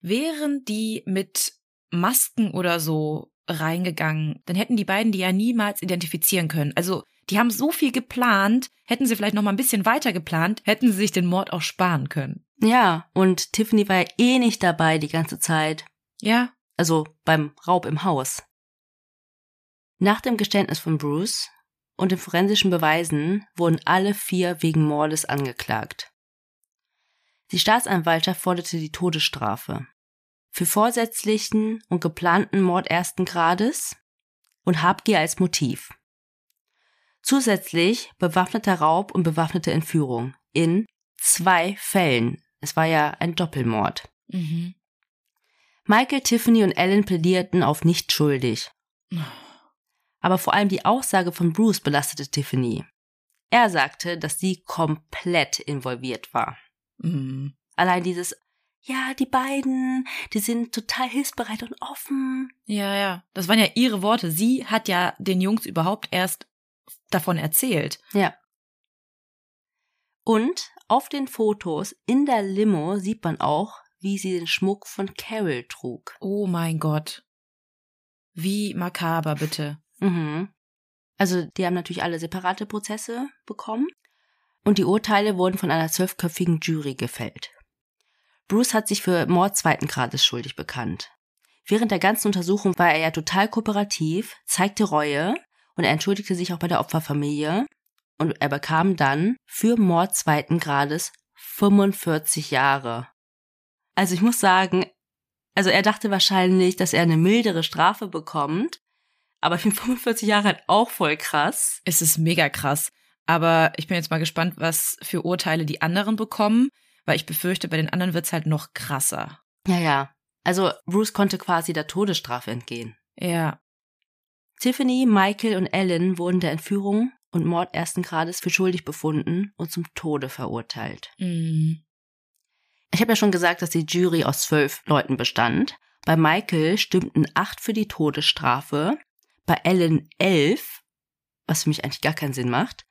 Wären die mit Masken oder so reingegangen, dann hätten die beiden die ja niemals identifizieren können. Also, die haben so viel geplant, hätten sie vielleicht noch mal ein bisschen weiter geplant, hätten sie sich den Mord auch sparen können. Ja, und Tiffany war ja eh nicht dabei die ganze Zeit. Ja. Also beim Raub im Haus. Nach dem Geständnis von Bruce und den forensischen Beweisen wurden alle vier wegen Mordes angeklagt. Die Staatsanwaltschaft forderte die Todesstrafe. Für vorsätzlichen und geplanten Mord ersten Grades, und Habgier als Motiv. Zusätzlich bewaffneter Raub und bewaffnete Entführung in zwei Fällen. Es war ja ein Doppelmord. Mhm. Michael, Tiffany und Ellen plädierten auf nicht schuldig. Aber vor allem die Aussage von Bruce belastete Tiffany. Er sagte, dass sie komplett involviert war. Mhm. Allein dieses, ja, die beiden, die sind total hilfsbereit und offen. Ja, ja. Das waren ja ihre Worte. Sie hat ja den Jungs überhaupt erst davon erzählt. Ja. Und auf den Fotos in der Limo sieht man auch, wie sie den Schmuck von Carol trug. Oh mein Gott. Wie makaber, bitte. Mhm. Also die haben natürlich alle separate Prozesse bekommen und die Urteile wurden von einer zwölfköpfigen Jury gefällt. Bruce hat sich für Mord zweiten Grades schuldig bekannt. Während der ganzen Untersuchung war er ja total kooperativ, zeigte Reue und er entschuldigte sich auch bei der Opferfamilie und er bekam dann für Mord zweiten Grades 45 Jahre. Also ich muss sagen, also er dachte wahrscheinlich, dass er eine mildere Strafe bekommt, aber ich finde 45 Jahre halt auch voll krass. Es ist mega krass. Aber ich bin jetzt mal gespannt, was für Urteile die anderen bekommen, weil ich befürchte, bei den anderen wird's halt noch krasser. Ja, ja. Also Bruce konnte quasi der Todesstrafe entgehen. Ja. Tiffany, Michael und Ellen wurden der Entführung und Mord ersten Grades für schuldig befunden und zum Tode verurteilt. Mhm. Ich habe ja schon gesagt, dass die Jury aus zwölf Leuten bestand. Bei Michael stimmten acht für die Todesstrafe, bei Ellen elf, was für mich eigentlich gar keinen Sinn macht,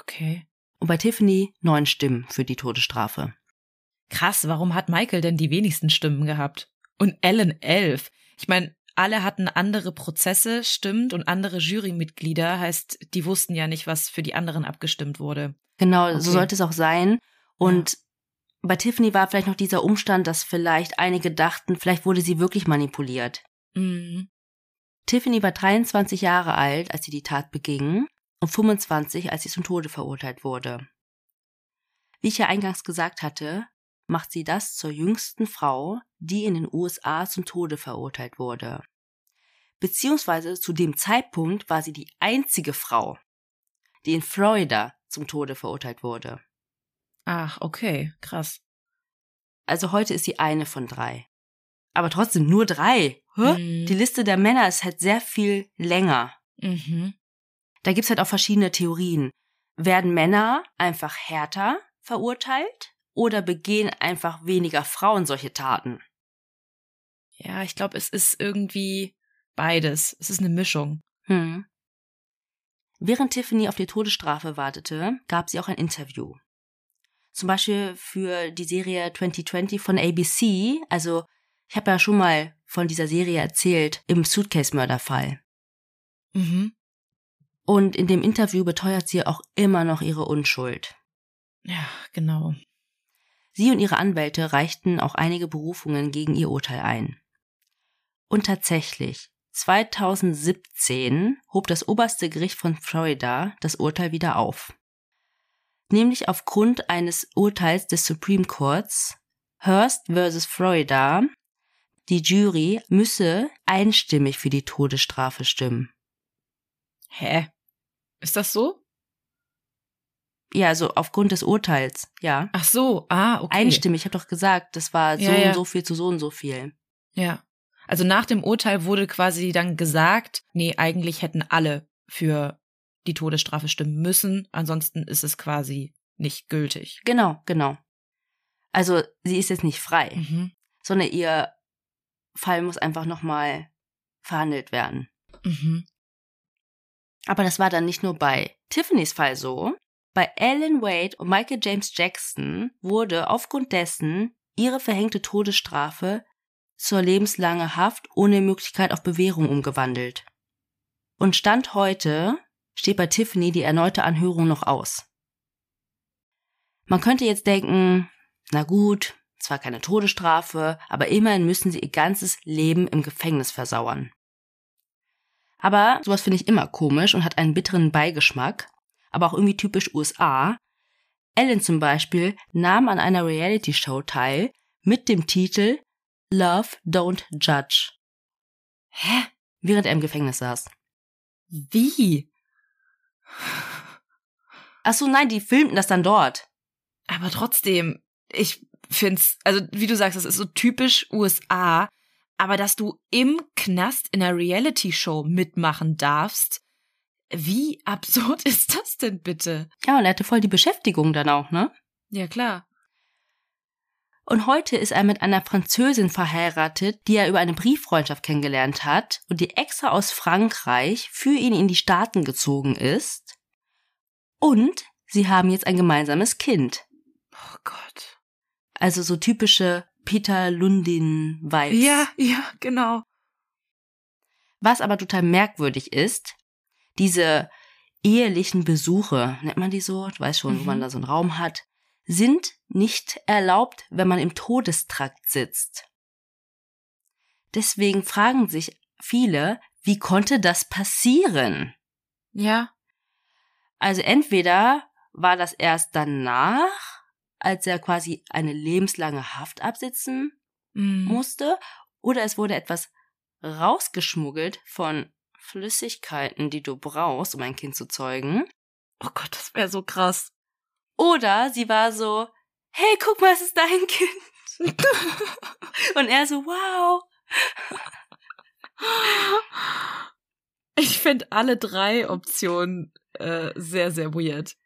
Okay. und bei Tiffany neun Stimmen für die Todesstrafe. Krass, warum hat Michael denn die wenigsten Stimmen gehabt? Und Ellen elf. Ich meine, alle hatten andere Prozesse, stimmt, und andere Jurymitglieder, heißt, die wussten ja nicht, was für die anderen abgestimmt wurde. Genau, Okay. so sollte es auch sein. Und bei Tiffany war vielleicht noch dieser Umstand, dass vielleicht einige dachten, vielleicht wurde sie wirklich manipuliert. Mhm. Tiffany war 23 Jahre alt, als sie die Tat beging und 25, als sie zum Tode verurteilt wurde. Wie ich ja eingangs gesagt hatte, macht sie das zur jüngsten Frau, die in den USA zum Tode verurteilt wurde. Beziehungsweise zu dem Zeitpunkt war sie die einzige Frau, die in Florida zum Tode verurteilt wurde. Ach, okay, krass. Also heute ist sie eine von drei. Aber trotzdem nur drei. Mhm. Die Liste der Männer ist halt sehr viel länger. Mhm. Da gibt's halt auch verschiedene Theorien. Werden Männer einfach härter verurteilt oder begehen einfach weniger Frauen solche Taten? Ja, ich glaube, es ist irgendwie beides. Es ist eine Mischung. Hm. Während Tiffany auf die Todesstrafe wartete, gab sie auch ein Interview. Zum Beispiel für die Serie 2020 von ABC. Also, ich habe ja schon mal von dieser Serie erzählt im Suitcase-Mörderfall. Mhm. Und in dem Interview beteuert sie auch immer noch ihre Unschuld. Ja, genau. Sie und ihre Anwälte reichten auch einige Berufungen gegen ihr Urteil ein. Und tatsächlich, 2017 hob das oberste Gericht von Florida das Urteil wieder auf. Nämlich aufgrund eines Urteils des Supreme Courts Hearst vs. Florida, die Jury müsse einstimmig für die Todesstrafe stimmen. Hä? Ist das so? Ja, also aufgrund des Urteils, ja. Ach so, ah, okay. Einstimmig, ich habe doch gesagt, das war so Ja, ja. und so viel zu so und so viel. Ja. Also nach dem Urteil wurde quasi dann gesagt, nee, eigentlich hätten alle für die Todesstrafe stimmen müssen, ansonsten ist es quasi nicht gültig. Genau, genau. Also sie ist jetzt nicht frei, Mhm. sondern ihr Fall muss einfach nochmal verhandelt werden. Mhm. Aber das war dann nicht nur bei Tiffany's Fall so. Bei Ellen Wade und Michael James Jackson wurde aufgrund dessen ihre verhängte Todesstrafe zur lebenslange Haft ohne Möglichkeit auf Bewährung umgewandelt. Und Stand heute steht bei Tiffany die erneute Anhörung noch aus. Man könnte jetzt denken, na gut, zwar keine Todesstrafe, aber immerhin müssen sie ihr ganzes Leben im Gefängnis versauern. Aber sowas finde ich immer komisch und hat einen bitteren Beigeschmack, aber auch irgendwie typisch USA. Ellen zum Beispiel nahm an einer Reality-Show teil mit dem Titel Love Don't Judge, Hä? während er im Gefängnis saß. Wie? Ach so, nein, die filmten das dann dort. Aber trotzdem, ich find's, also wie du sagst, das ist so typisch USA, aber dass du im Knast in einer Reality-Show mitmachen darfst, wie absurd *laughs* ist das denn bitte? Ja, und er hatte voll die Beschäftigung dann auch, ne? Ja, klar. Und heute ist er mit einer Französin verheiratet, die er über eine Brieffreundschaft kennengelernt hat und die extra aus Frankreich für ihn in die Staaten gezogen ist. Und sie haben jetzt ein gemeinsames Kind. Oh Gott. Also so typische Peter Lundin-Vibes. Ja, ja, genau. Was aber total merkwürdig ist, diese ehelichen Besuche, nennt man die so, du weißt schon, Mhm. wo man da so einen Raum hat, sind nicht erlaubt, wenn man im Todestrakt sitzt. Deswegen fragen sich viele, wie konnte das passieren? Ja. Also entweder war das erst danach, als er quasi eine lebenslange Haft absitzen Mhm. musste, oder es wurde etwas rausgeschmuggelt von Flüssigkeiten, die du brauchst, um ein Kind zu zeugen. Oh Gott, das wäre so krass. Oder sie war so, hey, guck mal, es ist dein Kind. *laughs* Und er so, wow. Ich finde alle drei Optionen äh, sehr, sehr weird.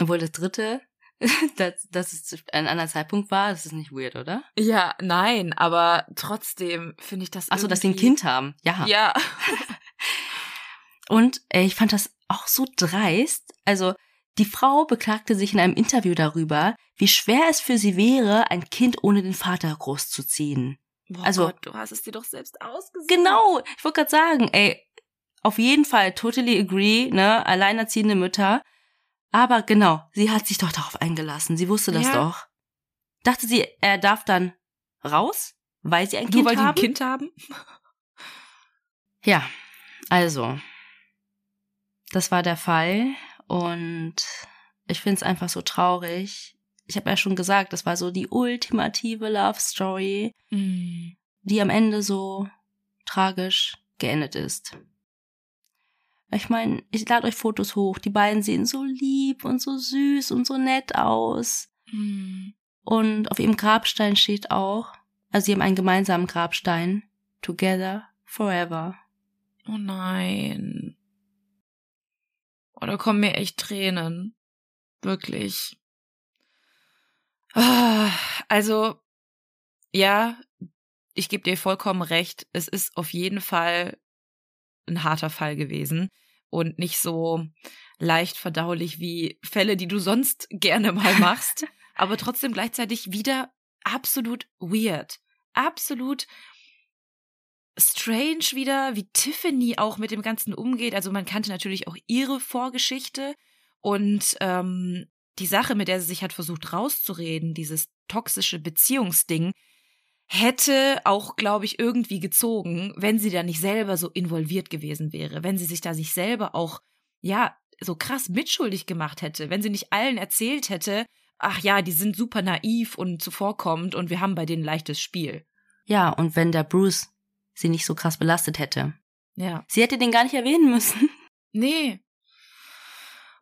Obwohl das dritte, *laughs* dass, dass es ein anderer Zeitpunkt war, das ist nicht weird, oder? Ja, nein, aber trotzdem finde ich das. Ach so, dass sie ein Kind haben. Ja. Ja. *laughs* Und ey, ich fand das auch so dreist. Also, die Frau beklagte sich in einem Interview darüber, wie schwer es für sie wäre, ein Kind ohne den Vater großzuziehen. Boah Also- Gott, du hast es dir doch selbst ausgesucht. Genau, ich wollte gerade sagen, ey, auf jeden Fall totally agree, ne, alleinerziehende Mütter. Aber genau, sie hat sich doch darauf eingelassen. Sie wusste das Ja. doch. Dachte sie, er darf dann raus, weil sie ein Du, Kind weil die ein haben? Kind haben? Ja, also, das war der Fall und ich finde es einfach so traurig. Ich habe ja schon gesagt, das war so die ultimative Love Story, Mhm. die am Ende so tragisch geendet ist. Ich meine, ich lade euch Fotos hoch. Die beiden sehen so lieb und so süß und so nett aus. Mhm. Und auf ihrem Grabstein steht auch, also sie haben einen gemeinsamen Grabstein, Together Forever. Oh nein. Oh, da kommen mir echt Tränen. Wirklich. Ah, Also, ja, ich gebe dir vollkommen recht. Es ist auf jeden Fall ein harter Fall gewesen und nicht so leicht verdaulich wie Fälle, die du sonst gerne mal *laughs* machst, aber trotzdem gleichzeitig wieder absolut weird. Absolut strange wieder, wie Tiffany auch mit dem Ganzen umgeht. Also man kannte natürlich auch ihre Vorgeschichte und ähm, die Sache, mit der sie sich hat versucht rauszureden, dieses toxische Beziehungsding, hätte auch, glaube ich, irgendwie gezogen, wenn sie da nicht selber so involviert gewesen wäre, wenn sie sich da sich selber auch, ja, so krass mitschuldig gemacht hätte, wenn sie nicht allen erzählt hätte, ach ja, die sind super naiv und zuvorkommend und wir haben bei denen leichtes Spiel. Ja, und wenn der Bruce sie nicht so krass belastet hätte. Ja. Sie hätte den gar nicht erwähnen müssen. Nee.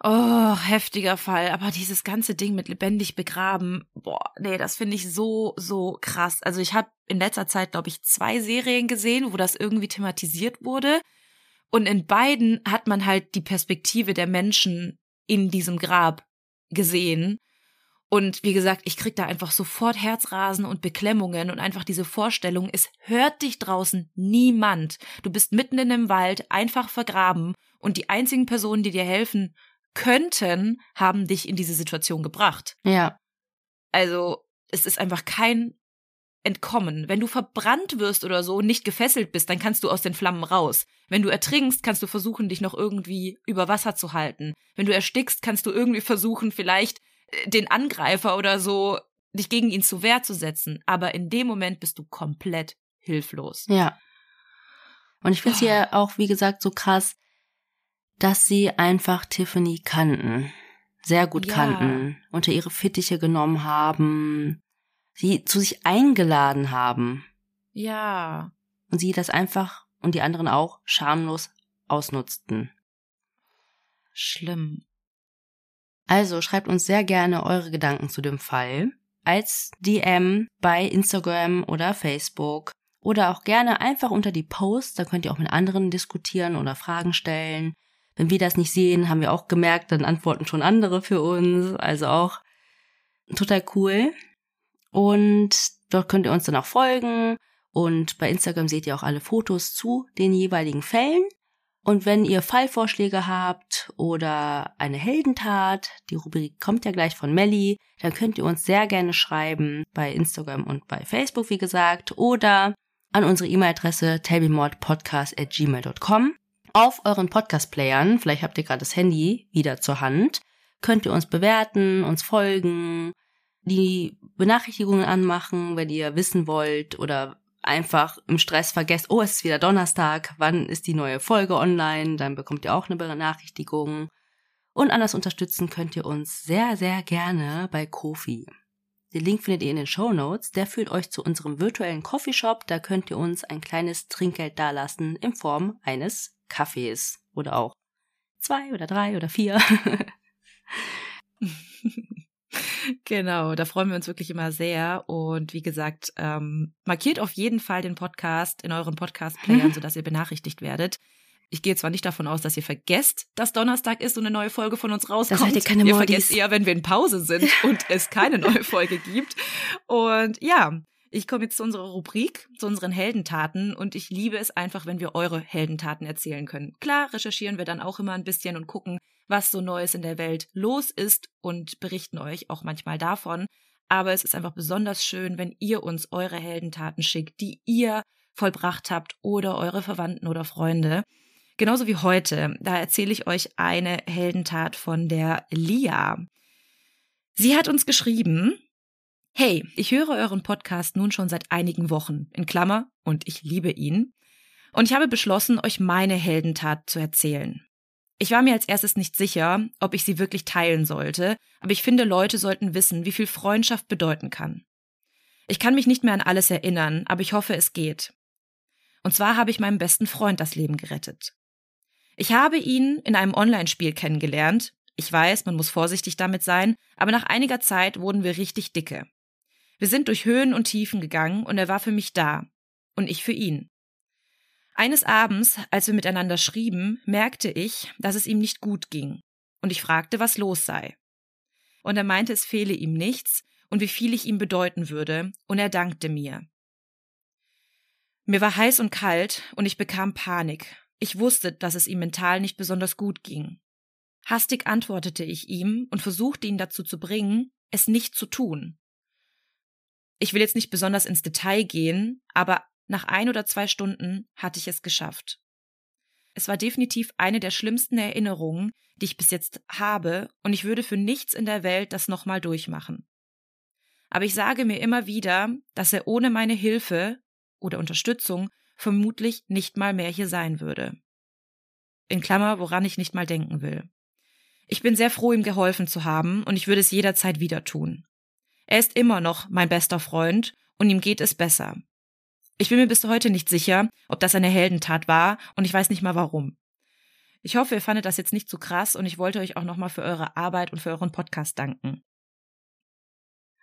Oh, heftiger Fall. Aber dieses ganze Ding mit lebendig begraben, boah, nee, das finde ich so, so krass. Also ich habe in letzter Zeit, glaube ich, zwei Serien gesehen, wo das irgendwie thematisiert wurde. Und in beiden hat man halt die Perspektive der Menschen in diesem Grab gesehen. Und wie gesagt, ich krieg da einfach sofort Herzrasen und Beklemmungen und einfach diese Vorstellung, es hört dich draußen niemand. Du bist mitten in einem Wald, einfach vergraben und die einzigen Personen, die dir helfen könnten, haben dich in diese Situation gebracht. Ja. Also, es ist einfach kein Entkommen. Wenn du verbrannt wirst oder so, nicht gefesselt bist, dann kannst du aus den Flammen raus. Wenn du ertrinkst, kannst du versuchen, dich noch irgendwie über Wasser zu halten. Wenn du erstickst, kannst du irgendwie versuchen, vielleicht äh, den Angreifer oder so, dich gegen ihn zu Wehr zu setzen. Aber in dem Moment bist du komplett hilflos. Ja. Und ich finde sie ja auch, wie gesagt, so krass, dass sie einfach Tiffany kannten. Sehr gut Ja. kannten. Unter ihre Fittiche genommen haben. Sie zu sich eingeladen haben. Ja. Und sie das einfach und die anderen auch schamlos ausnutzten. Schlimm. Also schreibt uns sehr gerne eure Gedanken zu dem Fall als DM bei Instagram oder Facebook oder auch gerne einfach unter die Posts, da könnt ihr auch mit anderen diskutieren oder Fragen stellen. Wenn wir das nicht sehen, haben wir auch gemerkt, dann antworten schon andere für uns, also auch total cool. Und dort könnt ihr uns dann auch folgen und bei Instagram seht ihr auch alle Fotos zu den jeweiligen Fällen. Und wenn ihr Fallvorschläge habt oder eine Heldentat, die Rubrik kommt ja gleich von Melly, dann könnt ihr uns sehr gerne schreiben bei Instagram und bei Facebook, wie gesagt, oder an unsere E-Mail-Adresse tablemordpodcast.gmail.com. Auf euren Podcast-Playern, vielleicht habt ihr gerade das Handy wieder zur Hand, könnt ihr uns bewerten, uns folgen, die Benachrichtigungen anmachen, wenn ihr wissen wollt oder einfach im Stress vergesst, oh, es ist wieder Donnerstag, wann ist die neue Folge online, dann bekommt ihr auch eine Benachrichtigung. Und anders unterstützen könnt ihr uns sehr, sehr gerne bei Kofi. Den Link findet ihr in den Show Notes. Der führt euch zu unserem virtuellen Coffeeshop. Da könnt ihr uns ein kleines Trinkgeld dalassen in Form eines Kaffees. Oder auch zwei oder drei oder vier. *laughs* Genau, da freuen wir uns wirklich immer sehr. Und wie gesagt, ähm, markiert auf jeden Fall den Podcast in euren Podcast-Playern, *laughs* sodass ihr benachrichtigt werdet. Ich gehe zwar nicht davon aus, dass ihr vergesst, dass Donnerstag ist und eine neue Folge von uns rauskommt. Das seid ihr keine Ihr vergesst eher, wenn wir in Pause sind und es keine neue *laughs* Folge gibt. Und ja, ich komme jetzt zu unserer Rubrik, zu unseren Heldentaten und ich liebe es einfach, wenn wir eure Heldentaten erzählen können. Klar, recherchieren wir dann auch immer ein bisschen und gucken, was so Neues in der Welt los ist und berichten euch auch manchmal davon. Aber es ist einfach besonders schön, wenn ihr uns eure Heldentaten schickt, die ihr vollbracht habt oder eure Verwandten oder Freunde. Genauso wie heute. Da erzähle ich euch eine Heldentat von der Lia. Sie hat uns geschrieben, Hey, ich höre euren Podcast nun schon seit einigen Wochen, in Klammer, und ich liebe ihn. Und ich habe beschlossen, euch meine Heldentat zu erzählen. Ich war mir als erstes nicht sicher, ob ich sie wirklich teilen sollte, aber ich finde, Leute sollten wissen, wie viel Freundschaft bedeuten kann. Ich kann mich nicht mehr an alles erinnern, aber ich hoffe, es geht. Und zwar habe ich meinem besten Freund das Leben gerettet. Ich habe ihn in einem Online-Spiel kennengelernt. Ich weiß, man muss vorsichtig damit sein, aber nach einiger Zeit wurden wir richtig dicke. Wir sind durch Höhen und Tiefen gegangen und er war für mich da. Und ich für ihn. Eines Abends, als wir miteinander schrieben, merkte ich, dass es ihm nicht gut ging. Und ich fragte, was los sei. Und er meinte, es fehle ihm nichts und wie viel ich ihm bedeuten würde, und er dankte mir. Mir war heiß und kalt und ich bekam Panik. Ich wusste, dass es ihm mental nicht besonders gut ging. Hastig antwortete ich ihm und versuchte ihn dazu zu bringen, es nicht zu tun. Ich will jetzt nicht besonders ins Detail gehen, aber nach ein oder zwei Stunden hatte ich es geschafft. Es war definitiv eine der schlimmsten Erinnerungen, die ich bis jetzt habe, und ich würde für nichts in der Welt das nochmal durchmachen. Aber ich sage mir immer wieder, dass er ohne meine Hilfe oder Unterstützung vermutlich nicht mal mehr hier sein würde. In Klammer, woran ich nicht mal denken will. Ich bin sehr froh, ihm geholfen zu haben, und ich würde es jederzeit wieder tun. Er ist immer noch mein bester Freund und ihm geht es besser. Ich bin mir bis heute nicht sicher, ob das eine Heldentat war und ich weiß nicht mal warum. Ich hoffe, ihr fandet das jetzt nicht zu krass und ich wollte euch auch nochmal für eure Arbeit und für euren Podcast danken.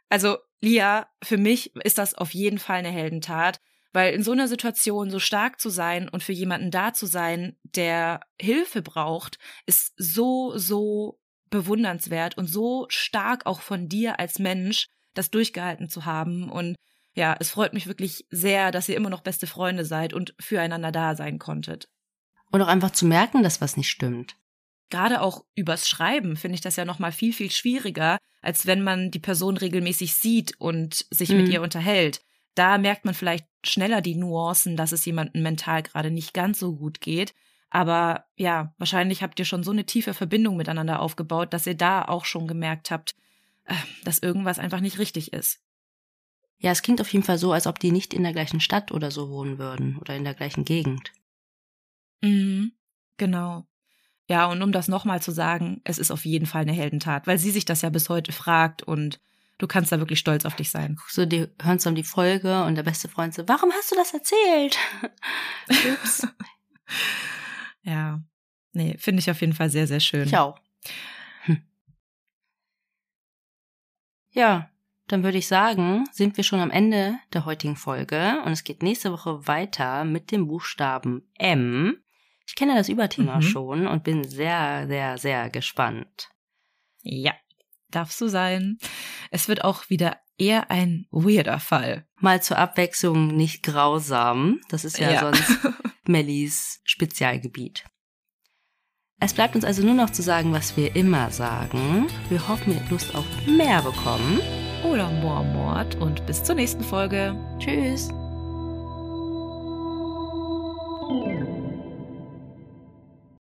Also, Lia, für mich ist das auf jeden Fall eine Heldentat, weil in so einer Situation so stark zu sein und für jemanden da zu sein, der Hilfe braucht, ist so, so bewundernswert und so stark auch von dir als Mensch, das durchgehalten zu haben. Und ja, es freut mich wirklich sehr, dass ihr immer noch beste Freunde seid und füreinander da sein konntet. Und auch einfach zu merken, dass was nicht stimmt. Gerade auch übers Schreiben finde ich das ja nochmal viel, viel schwieriger, als wenn man die Person regelmäßig sieht und sich mhm. mit ihr unterhält. Da merkt man vielleicht schneller die Nuancen, dass es jemandem mental gerade nicht ganz so gut geht. Aber ja, wahrscheinlich habt ihr schon so eine tiefe Verbindung miteinander aufgebaut, dass ihr da auch schon gemerkt habt, dass irgendwas einfach nicht richtig ist. Ja, es klingt auf jeden Fall so, als ob die nicht in der gleichen Stadt oder so wohnen würden oder in der gleichen Gegend. Mhm, genau. Ja, und um das nochmal zu sagen, es ist auf jeden Fall eine Heldentat, weil sie sich das ja bis heute fragt und Du kannst da wirklich stolz auf dich sein. So, die hören so um die Folge und der beste Freund so, warum hast du das erzählt? *laughs* Ups. ja. Nee, finde ich auf jeden Fall sehr, sehr schön. Ich auch. Hm. Ja, dann würde ich sagen, sind wir schon am Ende der heutigen Folge und es geht nächste Woche weiter mit dem Buchstaben M. Ich kenne das Überthema mhm. schon und bin sehr, sehr, sehr gespannt. Ja, darf so sein. Es wird auch wieder eher ein weirder Fall. Mal zur Abwechslung nicht grausam. Das ist ja, ja. sonst *laughs* Mellies Spezialgebiet. Es bleibt uns also nur noch zu sagen, was wir immer sagen. Wir hoffen, ihr habt Lust auf mehr bekommen. Oder more Mord. und bis zur nächsten Folge. Tschüss.